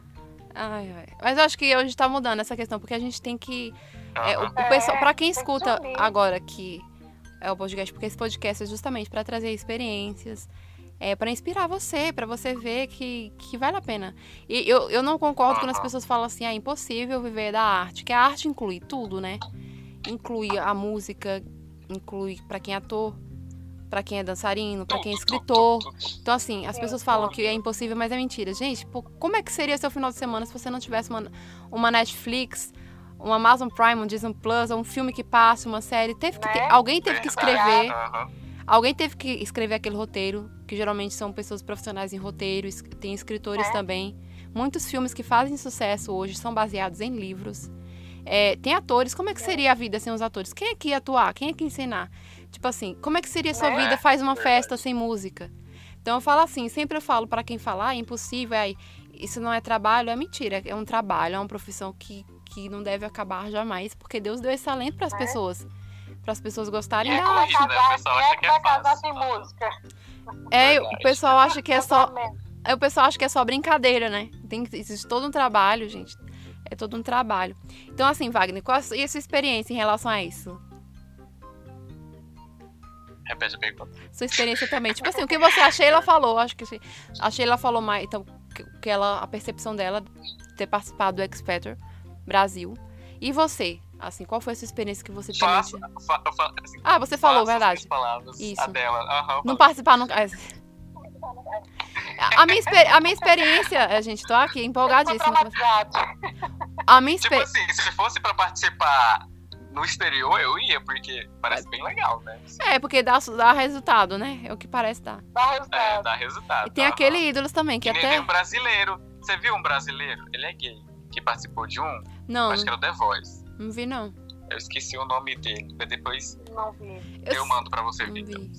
ai, ai. Mas eu acho que hoje tá mudando essa questão, porque a gente tem que. É, o, o pessoal, É, pra quem que escuta agora que é o podcast, porque esse podcast é justamente pra trazer experiências, é para inspirar você, pra você ver que, que vale a pena. E eu, eu não concordo quando as Aham. pessoas falam assim, ah, é impossível viver da arte, que a arte inclui tudo, né? Inclui a música, inclui pra quem é ator, pra quem é dançarino, pra quem é escritor. Então, assim, as pessoas falam que é impossível, mas é mentira. Gente, pô, como é que seria seu final de semana se você não tivesse uma, uma Netflix, uma Amazon Prime, um Disney Plus, um filme que passa, uma série? Teve que ter- Né? alguém teve que escrever, alguém teve que escrever aquele roteiro, que geralmente são pessoas profissionais em roteiro, tem escritores É. também. Muitos filmes que fazem sucesso hoje são baseados em livros. É, tem atores, como é que seria a vida sem os atores? Quem é que ia atuar? Quem é que ia ensinar? Tipo assim, como é que seria a sua Né? vida faz uma festa sem música? Então eu falo assim, sempre eu falo pra quem falar, é impossível, é, isso não é trabalho, é mentira, é um trabalho, é uma profissão que, que não deve acabar jamais, porque Deus deu esse talento para as É. pessoas, para as pessoas gostarem É é da né? Pessoal quem acha é que é vai casar sem música? É, o pessoal acha que é só, é, o pessoal acha que é só brincadeira, né? Tem existe todo um trabalho, gente. É todo um trabalho. Então assim, Wagner, qual a sua, e a sua experiência em relação a isso? Repete a pergunta. Sua experiência também. Tipo assim, o que você, a Sheila falou, acho que a Sheila falou mais, então, que, que ela, a percepção dela de ter participado do X Factor Brasil. E você? Assim, qual foi a sua experiência que você também Faço, tinha? fa, fa, assim, Ah, você falou, verdade. palavras, Isso. A dela. Aham, Não participar, não. A minha, a minha experiência, é, gente, tô aqui empolgadíssima. A minha Tipo experiência. assim, se fosse pra participar no exterior eu ia, porque parece bem legal, né? É, porque dá, dá resultado, né? É o que parece dar. Dá É, resultado. dá resultado. E tem aquele ídolos também, que Que até. tem um brasileiro. Você viu um brasileiro? Ele é gay. Que participou de um, Não, acho que era o The Voice. Não vi não. Eu esqueci o nome dele. Mas depois Não vi. eu, mando pra você ver. vi.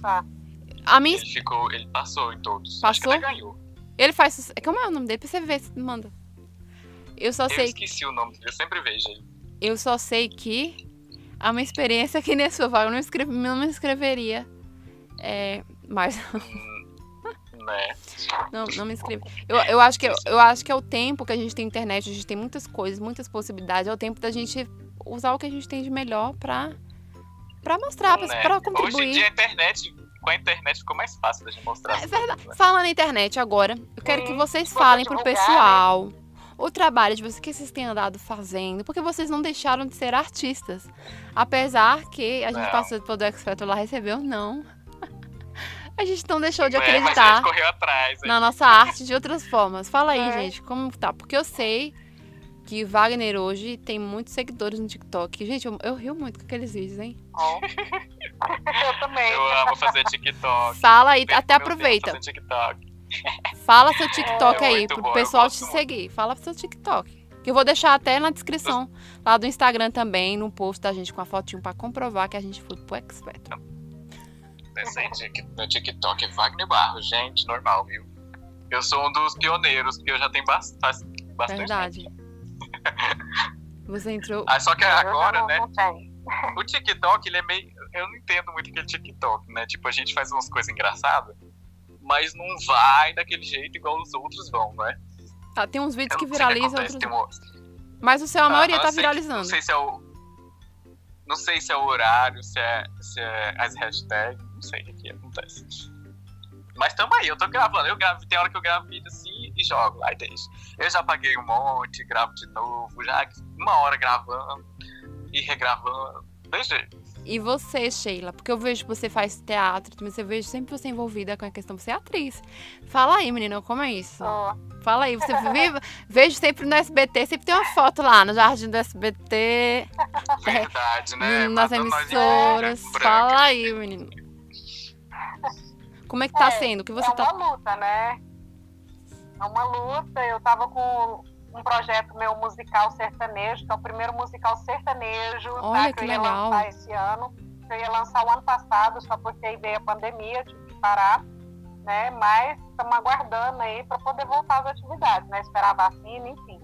Tá. A minha. Ele ficou. Ele passou em todos. Acho que Passou? até ganhou. Ele faz. suce- Como é o nome dele? Pra você ver se manda. Eu só Eu sei. esqueci o nome dele, eu sempre vejo ele. Eu só sei que a minha experiência aqui nesse sua vaga, eu não, escrevi, não me inscreveria. É, mas Hum, né? não, não me inscrevo. Eu, eu, acho que, eu acho que é o tempo que a gente tem internet, a gente tem muitas coisas, muitas possibilidades. É o tempo da gente usar o que a gente tem de melhor pra, pra mostrar, pra, Né? pra Hoje em contribuir. dia a internet, com a internet ficou mais fácil da gente mostrar. É verdade. coisas, né? Fala na internet agora. Eu quero que Sim, vocês falem pro né? pessoal o trabalho de vocês que vocês têm andado fazendo, porque vocês não deixaram de ser artistas. Apesar que a gente Não. passou pelo Factor lá recebeu, não. A gente não deixou de É, mas a acreditar gente correu atrás. na nossa arte de outras formas. Fala aí, É. gente, como tá? Porque eu sei que Wagner hoje tem muitos seguidores no TikTok. Gente, eu, eu rio muito com aqueles vídeos, hein? Eu também. Eu amo fazer TikTok. Fala aí, até aproveita. TikTok. Fala seu TikTok É aí, pro bom, pessoal te muito. seguir. Fala pro seu TikTok. Que eu vou deixar até na descrição lá do Instagram também, no post da gente com a fotinho pra comprovar que a gente foi pro Expert. Tic- Meu TikTok é Wagner Barros, gente, normal, viu? Eu sou um dos pioneiros, porque eu já tenho bas- faz bastante Verdade. tempo. Você entrou. Ah, só que agora, não, né? Não. O TikTok, ele é meio. Eu não entendo muito aquele TikTok, né? Tipo, a gente faz umas coisas engraçadas, mas não vai daquele jeito igual os outros vão, né? Ah, tem uns vídeos que o viralizam, acontece, outros. um- Mas o seu, a Ah, maioria eu tá sei- viralizando. Não sei se é o. Não sei se é o horário, se é, se é as hashtags, sei o que, acontece. Mas tamo aí, eu tô gravando. Eu gravo, tem hora que eu gravo vídeo assim e jogo lá e deixo. Eu já paguei um monte, gravo de novo, já uma hora gravando e regravando. Deixa. E você, Sheila? Porque eu vejo que você faz teatro, mas eu vejo sempre você envolvida com a questão, você é atriz. Fala aí, menina, como é isso? Ó, Fala aí, você vive, vejo sempre no SBT, sempre tem uma foto lá no jardim do SBT, Verdade, né? nas nós de emissoras. Fala aí, menino. Como é que tá É, sendo? O que você é tá. uma luta, né? É uma luta. Eu tava com um projeto meu musical sertanejo, que é o primeiro musical sertanejo Olha tá, que eu ia legal. lançar esse ano. Eu ia lançar o ano passado, só porque aí veio a pandemia, tive que parar, né? Mas estamos aguardando aí para poder voltar às atividades, né? Esperar a vacina, enfim.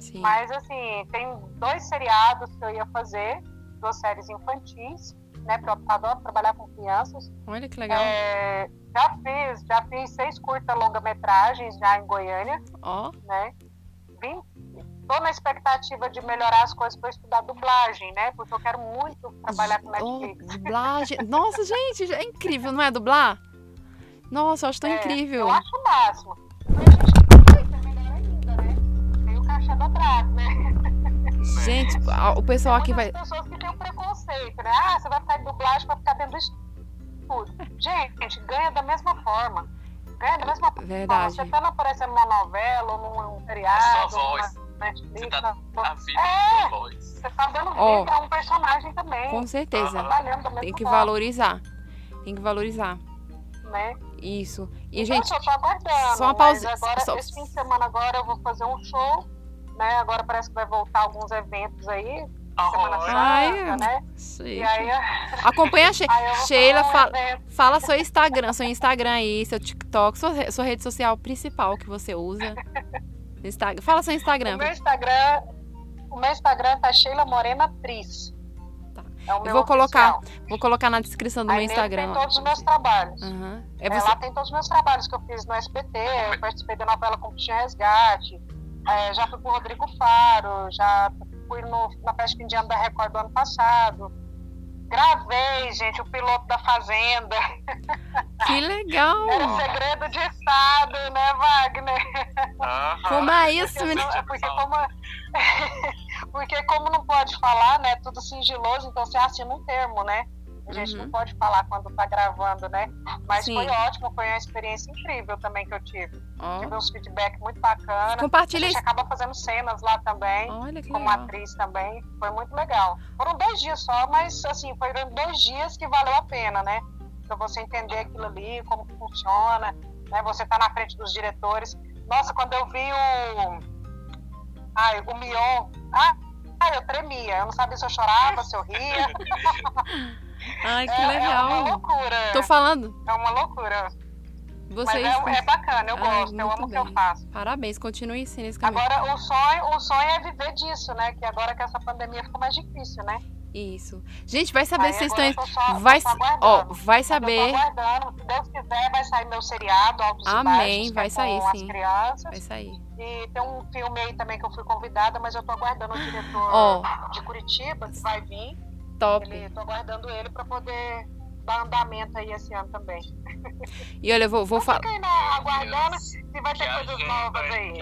Sim. Mas assim, tem dois seriados que eu ia fazer, duas séries infantis, né? Porque eu adoro trabalhar com crianças. Olha que legal. É, já fiz, já fiz seis curta longa-metragens já em Goiânia, Ó, né? Vim, tô na expectativa de melhorar as coisas para estudar dublagem, né? Porque eu quero muito trabalhar com Netflix. dublagem. Nossa, gente, é incrível, não é dublar? Nossa, eu acho tão É, incrível. Eu acho o máximo. E a gente é melhor ainda, né? Tem o caixa dobrado, né? Gente, a- o pessoal aqui vai. Muitas pessoas que têm um preconceito, né? Ah, você vai ficar em dublagem para ficar dentro do estúdio. Gente, ganha da mesma forma. Ganha da mesma forma. Verdade. Você tá aparecendo numa novela ou num seriado. Sua voz. Netflix, Você tá na- a vida É. voz. Você tá dando Ó. vida a um personagem também. Com certeza. Mesma Tem que forma, valorizar. Tem que valorizar. Né? Isso. E, Então, gente, só tô aguardando. só uma pausa- Agora, só- esse fim de semana agora eu vou fazer um show. Né? Agora parece que vai voltar alguns eventos aí. Semana Aham. Ai, né? E aí, Acompanha a She Sheila. fazer um Fala, fala seu Instagram, seu Instagram aí, seu TikTok, sua, re- sua rede social principal que você usa. Instagram. Fala seu Instagram. O meu Instagram, o meu Instagram tá Sheila Morena Atriz. Tá. É Eu vou colocar oficial. Vou colocar na descrição do Aí meu Instagram. Tem lá. todos os meus trabalhos. Aham. É É, você. lá tem todos os meus trabalhos que eu fiz no SBT, eu participei da novela com Puxinha Resgate, é, já fui com o Rodrigo Faro, já fui no, na Festa Indiana da Record do ano passado. Gravei, gente, o piloto da Fazenda. Que legal! Era segredo de Estado, né, Wagner? Aham. Como é isso, Porque, menino? não- porque como, porque como não pode falar, né, tudo sigiloso, então você assina um termo, né? A gente Uhum. não pode falar quando tá gravando, né? Mas Sim. foi ótimo, foi uma experiência incrível também que eu tive. Tive uns feedback muito bacana. A compartilha gente isso. acaba fazendo cenas lá também, Olha que como legal. atriz também. Foi muito legal. Foram dois dias só, mas assim, foram dois dias que valeu a pena, né? Pra você entender aquilo ali, como que funciona, né? Você tá na frente dos diretores. Nossa, quando eu vi o. Ai, o Mion. Ah, eu tremia. Eu não sabia se eu chorava, se eu ria. Ai, que É, é uma legal. loucura. Tô falando, É uma loucura. vocês. Mas é, é bacana, eu Ai, gosto, eu amo o que eu faço. Parabéns, continue sim nesse caminho. Agora, o sonho, o sonho é viver disso, né? Que agora que essa pandemia ficou mais difícil, né? Isso. Gente, vai saber Aí se vocês estão. só- Vai, ó, vai saber. Se Deus quiser, vai sair meu seriado, Altos Amém, Baixos, vai é sair, sim. as crianças. Vai sair. E tem um filme aí também que eu fui convidada, mas eu tô aguardando o diretor Ó. de Curitiba, que vai vir. Top. Ele, tô aguardando ele pra poder dar andamento aí esse ano também. E olha, eu vou, vou, fa- Fica aí na, aguardando se vai ter coisas novas aí.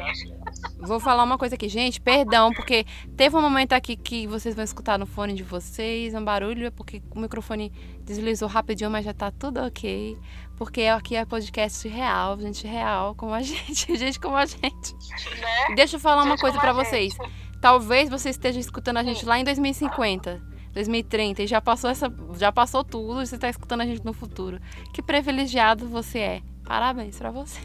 Vou falar uma coisa aqui. Gente, perdão, porque teve um momento aqui que vocês vão escutar no fone de vocês um barulho, é porque o microfone deslizou rapidinho, mas já tá tudo ok. Porque aqui é podcast real, gente real, como a gente, gente como a gente. Né? Deixa eu falar uma Gente coisa como pra a vocês. Talvez você esteja escutando a gente lá em 2050, 2030 e já passou essa, já passou tudo você está escutando a gente no futuro. Que privilegiado você é. Parabéns pra você.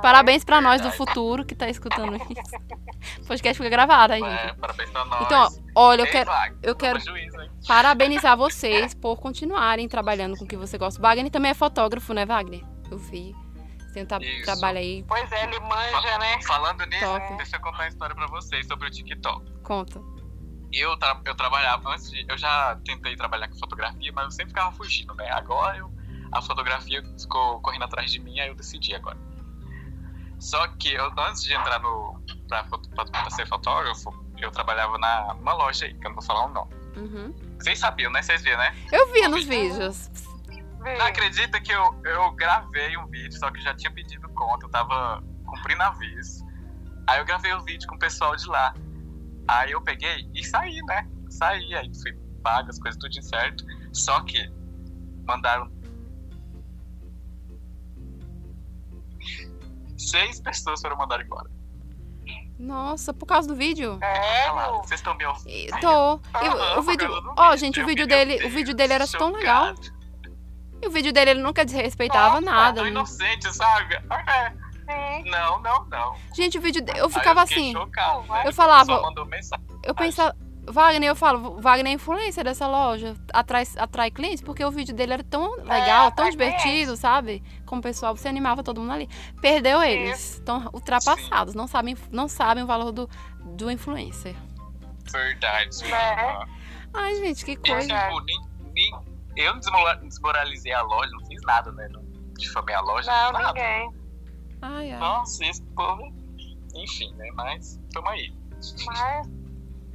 Parabéns pra nós do futuro que tá escutando isso. O podcast fica gravado aí, É, gente. parabéns pra nós. Então, ó, olha, eu Ei, quero, Wagner, eu quero juízo, parabenizar vocês por continuarem trabalhando com o que você gosta. Wagner também é fotógrafo, né, Wagner? Eu vi. Tem um tra- Isso. trabalho aí, Pois é, ele manja, né? Falando nisso, Top. deixa eu contar uma história pra vocês sobre o TikTok. conta. Eu, tra eu trabalhava antes de. Eu já tentei trabalhar com fotografia, mas eu sempre ficava fugindo, né? Agora eu, a fotografia ficou correndo atrás de mim, aí eu decidi agora. Só que eu, antes de entrar no. Pra, pra, pra ser fotógrafo, eu trabalhava na, numa loja aí, que eu não vou falar o nome. Uhum. Vocês sabiam, né? Vocês viram, né? Eu vi nos vídeos. Vê. Não acredita que eu, eu gravei um vídeo, só que já tinha pedido conta, eu tava cumprindo aviso. Aí eu gravei o vídeo com o pessoal de lá. Aí eu peguei e saí, né? Saí, aí fui pago, as coisas tudo certo. Só que mandaram. Seis pessoas foram mandadas embora. Nossa, por causa do vídeo? É, meu. Vocês estão me ouvindo? Tô. E o- vídeo. Ó, gente, o vídeo dele, meu o vídeo Deus, dele era tão legal. chocado. E o vídeo dele ele nunca desrespeitava Nossa, nada. Tão né? inocente, sabe? É. Sim. Não, não, não. Gente, o vídeo eu ficava fiquei assim. chocado, né? Eu falava-. Eu pensava, Wagner, eu falo, Wagner é influência dessa loja, atrai, atrai clientes, porque o vídeo dele era tão legal, tão atrai divertido, sabe? Com o pessoal, você animava todo mundo ali. Perdeu eles, estão ultrapassados, não sabem, não sabem o valor do, do influencer. Verdade. Né? Ai, gente, que E, coisa. tipo, nem, nem, eu não desmoralizei a loja, não fiz nada, né? Não difamei a loja, Não, nada. ninguém. Ai, ai. Nossa, esse povo. Enfim, né? Mas tamo aí. Mas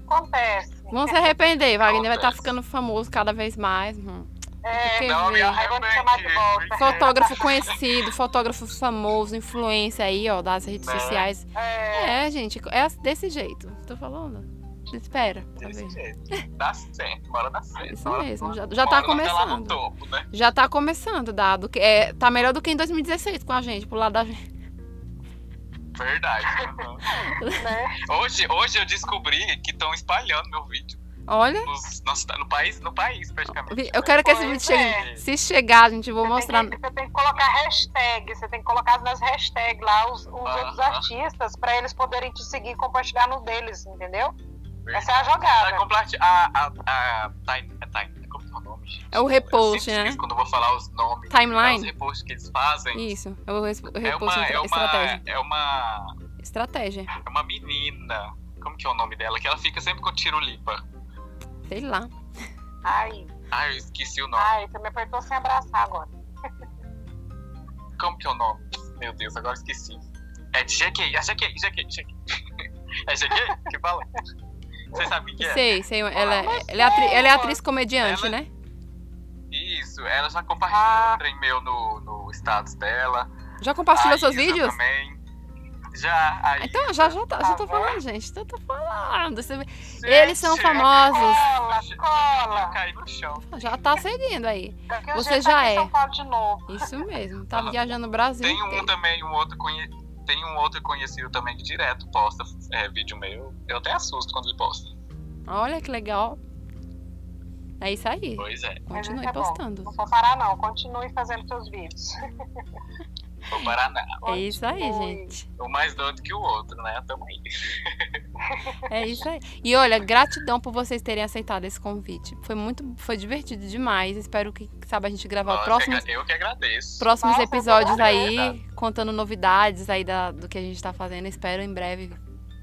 acontece. Vão se arrepender, Wagner vai estar Acontece. ficando famoso cada vez mais. hum. É, Não, me ver? Aí vou te chamar de volta. Fotógrafo conhecido, fotógrafo famoso, influência aí, ó, das redes Né? sociais. é, É, gente, é desse jeito. Tô falando. Espera, Desse ver. jeito. Dá certo, bora dar certo. Isso Bora- mesmo, já, já tá começando. topo, né? Já tá começando, dado que é, tá melhor do que em 2016 com a gente, pro lado da gente. Verdade. né? hoje, hoje eu descobri que estão espalhando meu vídeo Olha, nos- no, no país, no país, praticamente. eu quero que esse vídeo é. chegue. Se chegar, gente, eu vou Você mostrar. Tem que, você tem que colocar hashtag, você tem que colocar nas hashtags lá os, os outros artistas pra eles poderem te seguir e compartilhar no deles, entendeu? Verdade. Essa é a jogada. Vai compartilhar. A, a, a time, é é o? É o repost, né? esqueço Quando eu vou falar os nomes. Timeline? É os reposts que eles fazem. Isso, eu vou res- É reposto uma, é, uma, estratégia. é, uma, Estratégia. é uma menina. Como que é o nome dela? Que ela fica sempre com tirulipa. Sei lá. Ai, Ai, eu esqueci o nome. ai, você me apertou sem abraçar agora. Como que é o nome? Meu Deus, agora esqueci. É de GQ, é GQ, GQ, GQ. É GQ que fala? Vocês sabem que é? Sei, sei. Ela, é- ela, é, atri- ela é atriz comediante, ela- né? Isso, ela já compartilhou Ah. um trem meu no, no status dela. Já compartilhou seus vídeos? Também. Já, aí. Então, já, já, tá, já tô Tá falando, gente. Eu tô falando. Gente, Eles são famosos. Cola, Eu cola. caí no chão. Já tá seguindo aí. A Você já tá é. Isso mesmo. Tá Aham. viajando no Brasil. Tem um inteiro. também, um outro conhe... tem um outro conhecido também que direto posta é, vídeo meu. Eu até assusto quando ele posta. Olha que legal. É isso aí. Pois é. Continue isso é bom. postando. Não vou parar, não. Continue fazendo seus vídeos. Vou Paraná. É isso aí, gente. Um mais doido que o outro, né? Tamo aí. É isso aí. E olha, gratidão por vocês terem aceitado esse convite. Foi muito, foi divertido demais. Espero que, sabe, a gente gravar Nossa, próximos, Eu que agradeço. próximos Nossa, episódios aí, contando novidades aí da, do que a gente tá fazendo. Espero em breve,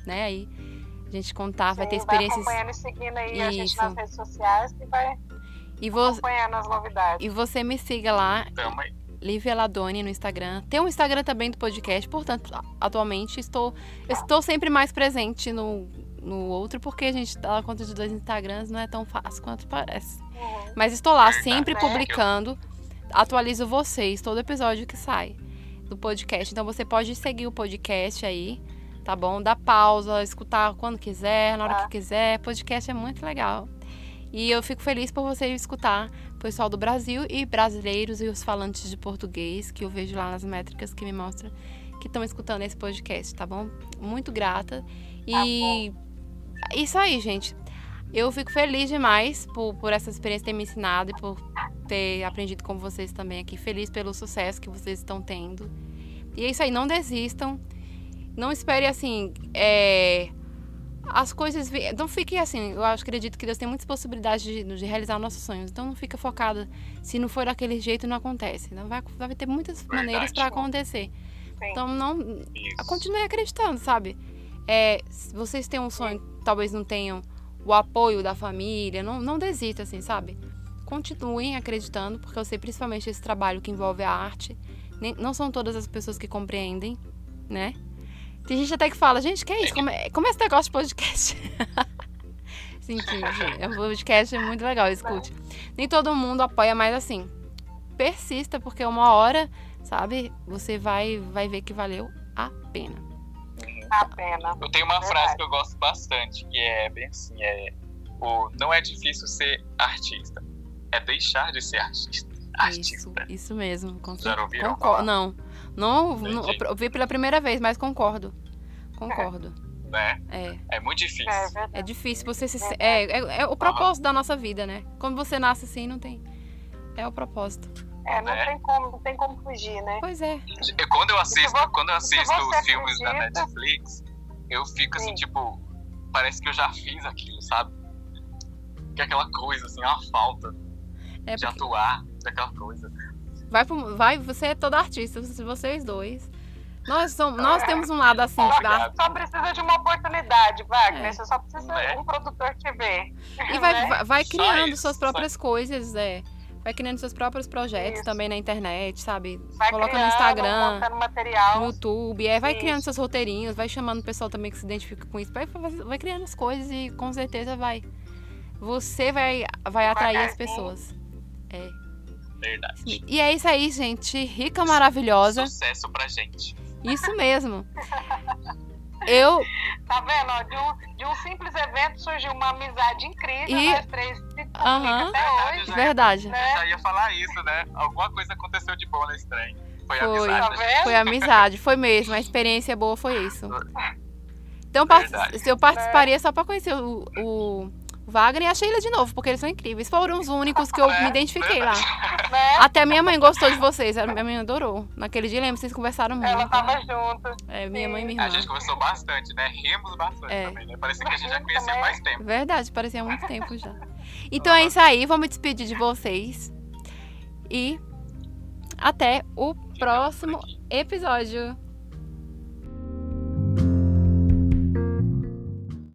né, aí a gente contar, vai ter Sim, experiências. Vai acompanhando e seguindo aí a gente Isso. nas redes sociais e vai E, vo, acompanhando as novidades. e você me siga lá, Tamo aí. Lívia Ladoni no Instagram. Tem um Instagram também do podcast, portanto, atualmente estou, eu estou sempre mais presente no, no outro, porque a gente dá conta de dois Instagrams, não é tão fácil quanto parece. Uhum. Mas estou lá sempre né? publicando, atualizo vocês todo episódio que sai do podcast. Então você pode seguir o podcast aí, tá bom? Dá pausa, escutar quando quiser, na hora Tá. que quiser. Podcast é muito legal. E eu fico feliz por você escutar o pessoal do Brasil e brasileiros e os falantes de português, que eu vejo lá nas métricas que me mostram que estão escutando esse podcast, tá bom? Muito grata. E isso aí, gente. Eu fico feliz demais por, por essa experiência ter me ensinado e por ter aprendido com vocês também aqui. Feliz pelo sucesso que vocês estão tendo. E é isso aí, não desistam. Não espere assim. é, as coisas. Não fique assim. Eu acredito que Deus tem muitas possibilidades de, de realizar nossos sonhos. Então não fica focada. Se não for daquele jeito, não acontece. Não vai, vai ter muitas maneiras para acontecer. Sim. Então não, Isso. continue acreditando, sabe? É, se vocês têm um sonho, talvez não tenham o apoio da família, não, não desista, assim, sabe? Continuem acreditando, porque eu sei principalmente esse trabalho que envolve a arte. nem- não são todas as pessoas que compreendem, né? Tem gente até que fala, gente, que é isso? Como é, como é esse negócio de podcast? Sim, sim, sim. O podcast é muito legal, escute. Nem todo mundo apoia, mas assim, persista, porque uma hora, sabe, você vai, vai ver que valeu a pena. A pena. Eu tenho uma Verdade. frase que eu gosto bastante, que é bem assim, é o não é difícil ser artista, é deixar de ser artista. Isso, Artista. isso mesmo. Com Já ouviram? Não, não, não vi pela primeira vez, mas concordo. Concordo. Né? É, É muito difícil. É é difícil você se. É, é, é o propósito da nossa vida, né? Quando você nasce assim, não tem. É o propósito. É, não né? tem como, não tem como fugir, né? Pois é. Eu- quando eu assisto, vo- quando eu assisto você os filmes da acredita- Netflix, eu fico assim, Sim. tipo, parece que eu já fiz aquilo, sabe? Que é aquela coisa, assim, uma falta É de porque atuar, daquela coisa. Vai, pro- vai, você é toda artista, vocês dois. Nós, somos, nós temos um lado assim, Obrigado. da- Só precisa de uma oportunidade, Wagner. É. Você só precisa Né? de um produtor te ver. E vai, né? vai, vai Só criando isso, suas só próprias coisas, é. Vai criando seus próprios projetos Isso. também na internet, sabe? Vai Coloca no criando, Instagram, montando material. no YouTube. É, vai Isso. criando seus roteirinhos, vai chamando o pessoal também que se identifica com isso. Vai, vai, criando as coisas e com certeza vai. Você vai, vai atrair as pessoas. Verdade. E é isso aí, gente. Rica, maravilhosa. Sucesso pra gente. Isso mesmo. Eu Tá vendo? ó? De um, de um simples evento surgiu uma amizade incrível. E- Nós três se até Verdade, hoje. já- Verdade. Né? Já ia falar isso, né? Alguma coisa aconteceu de bom nesse trem. Foi, Foi. amizade. Tá? Foi amizade, foi mesmo. A experiência boa foi isso. Então, par- Verdade. se eu participaria só pra conhecer o, o Wagner e a Sheila de novo, porque eles são incríveis. Foram os únicos que eu É, me identifiquei lá. Né? Até minha mãe gostou de vocês. A minha mãe adorou. Naquele dia, lembro, vocês conversaram muito. Ela tava junto. É, minha mãe e minha A irmã. gente conversou bastante, né? Rimos bastante É. também, né? Parecia que a gente já conhecia há mais tempo. Verdade, parecia há muito tempo já. Então é isso aí, vou me despedir de vocês. E até o próximo episódio.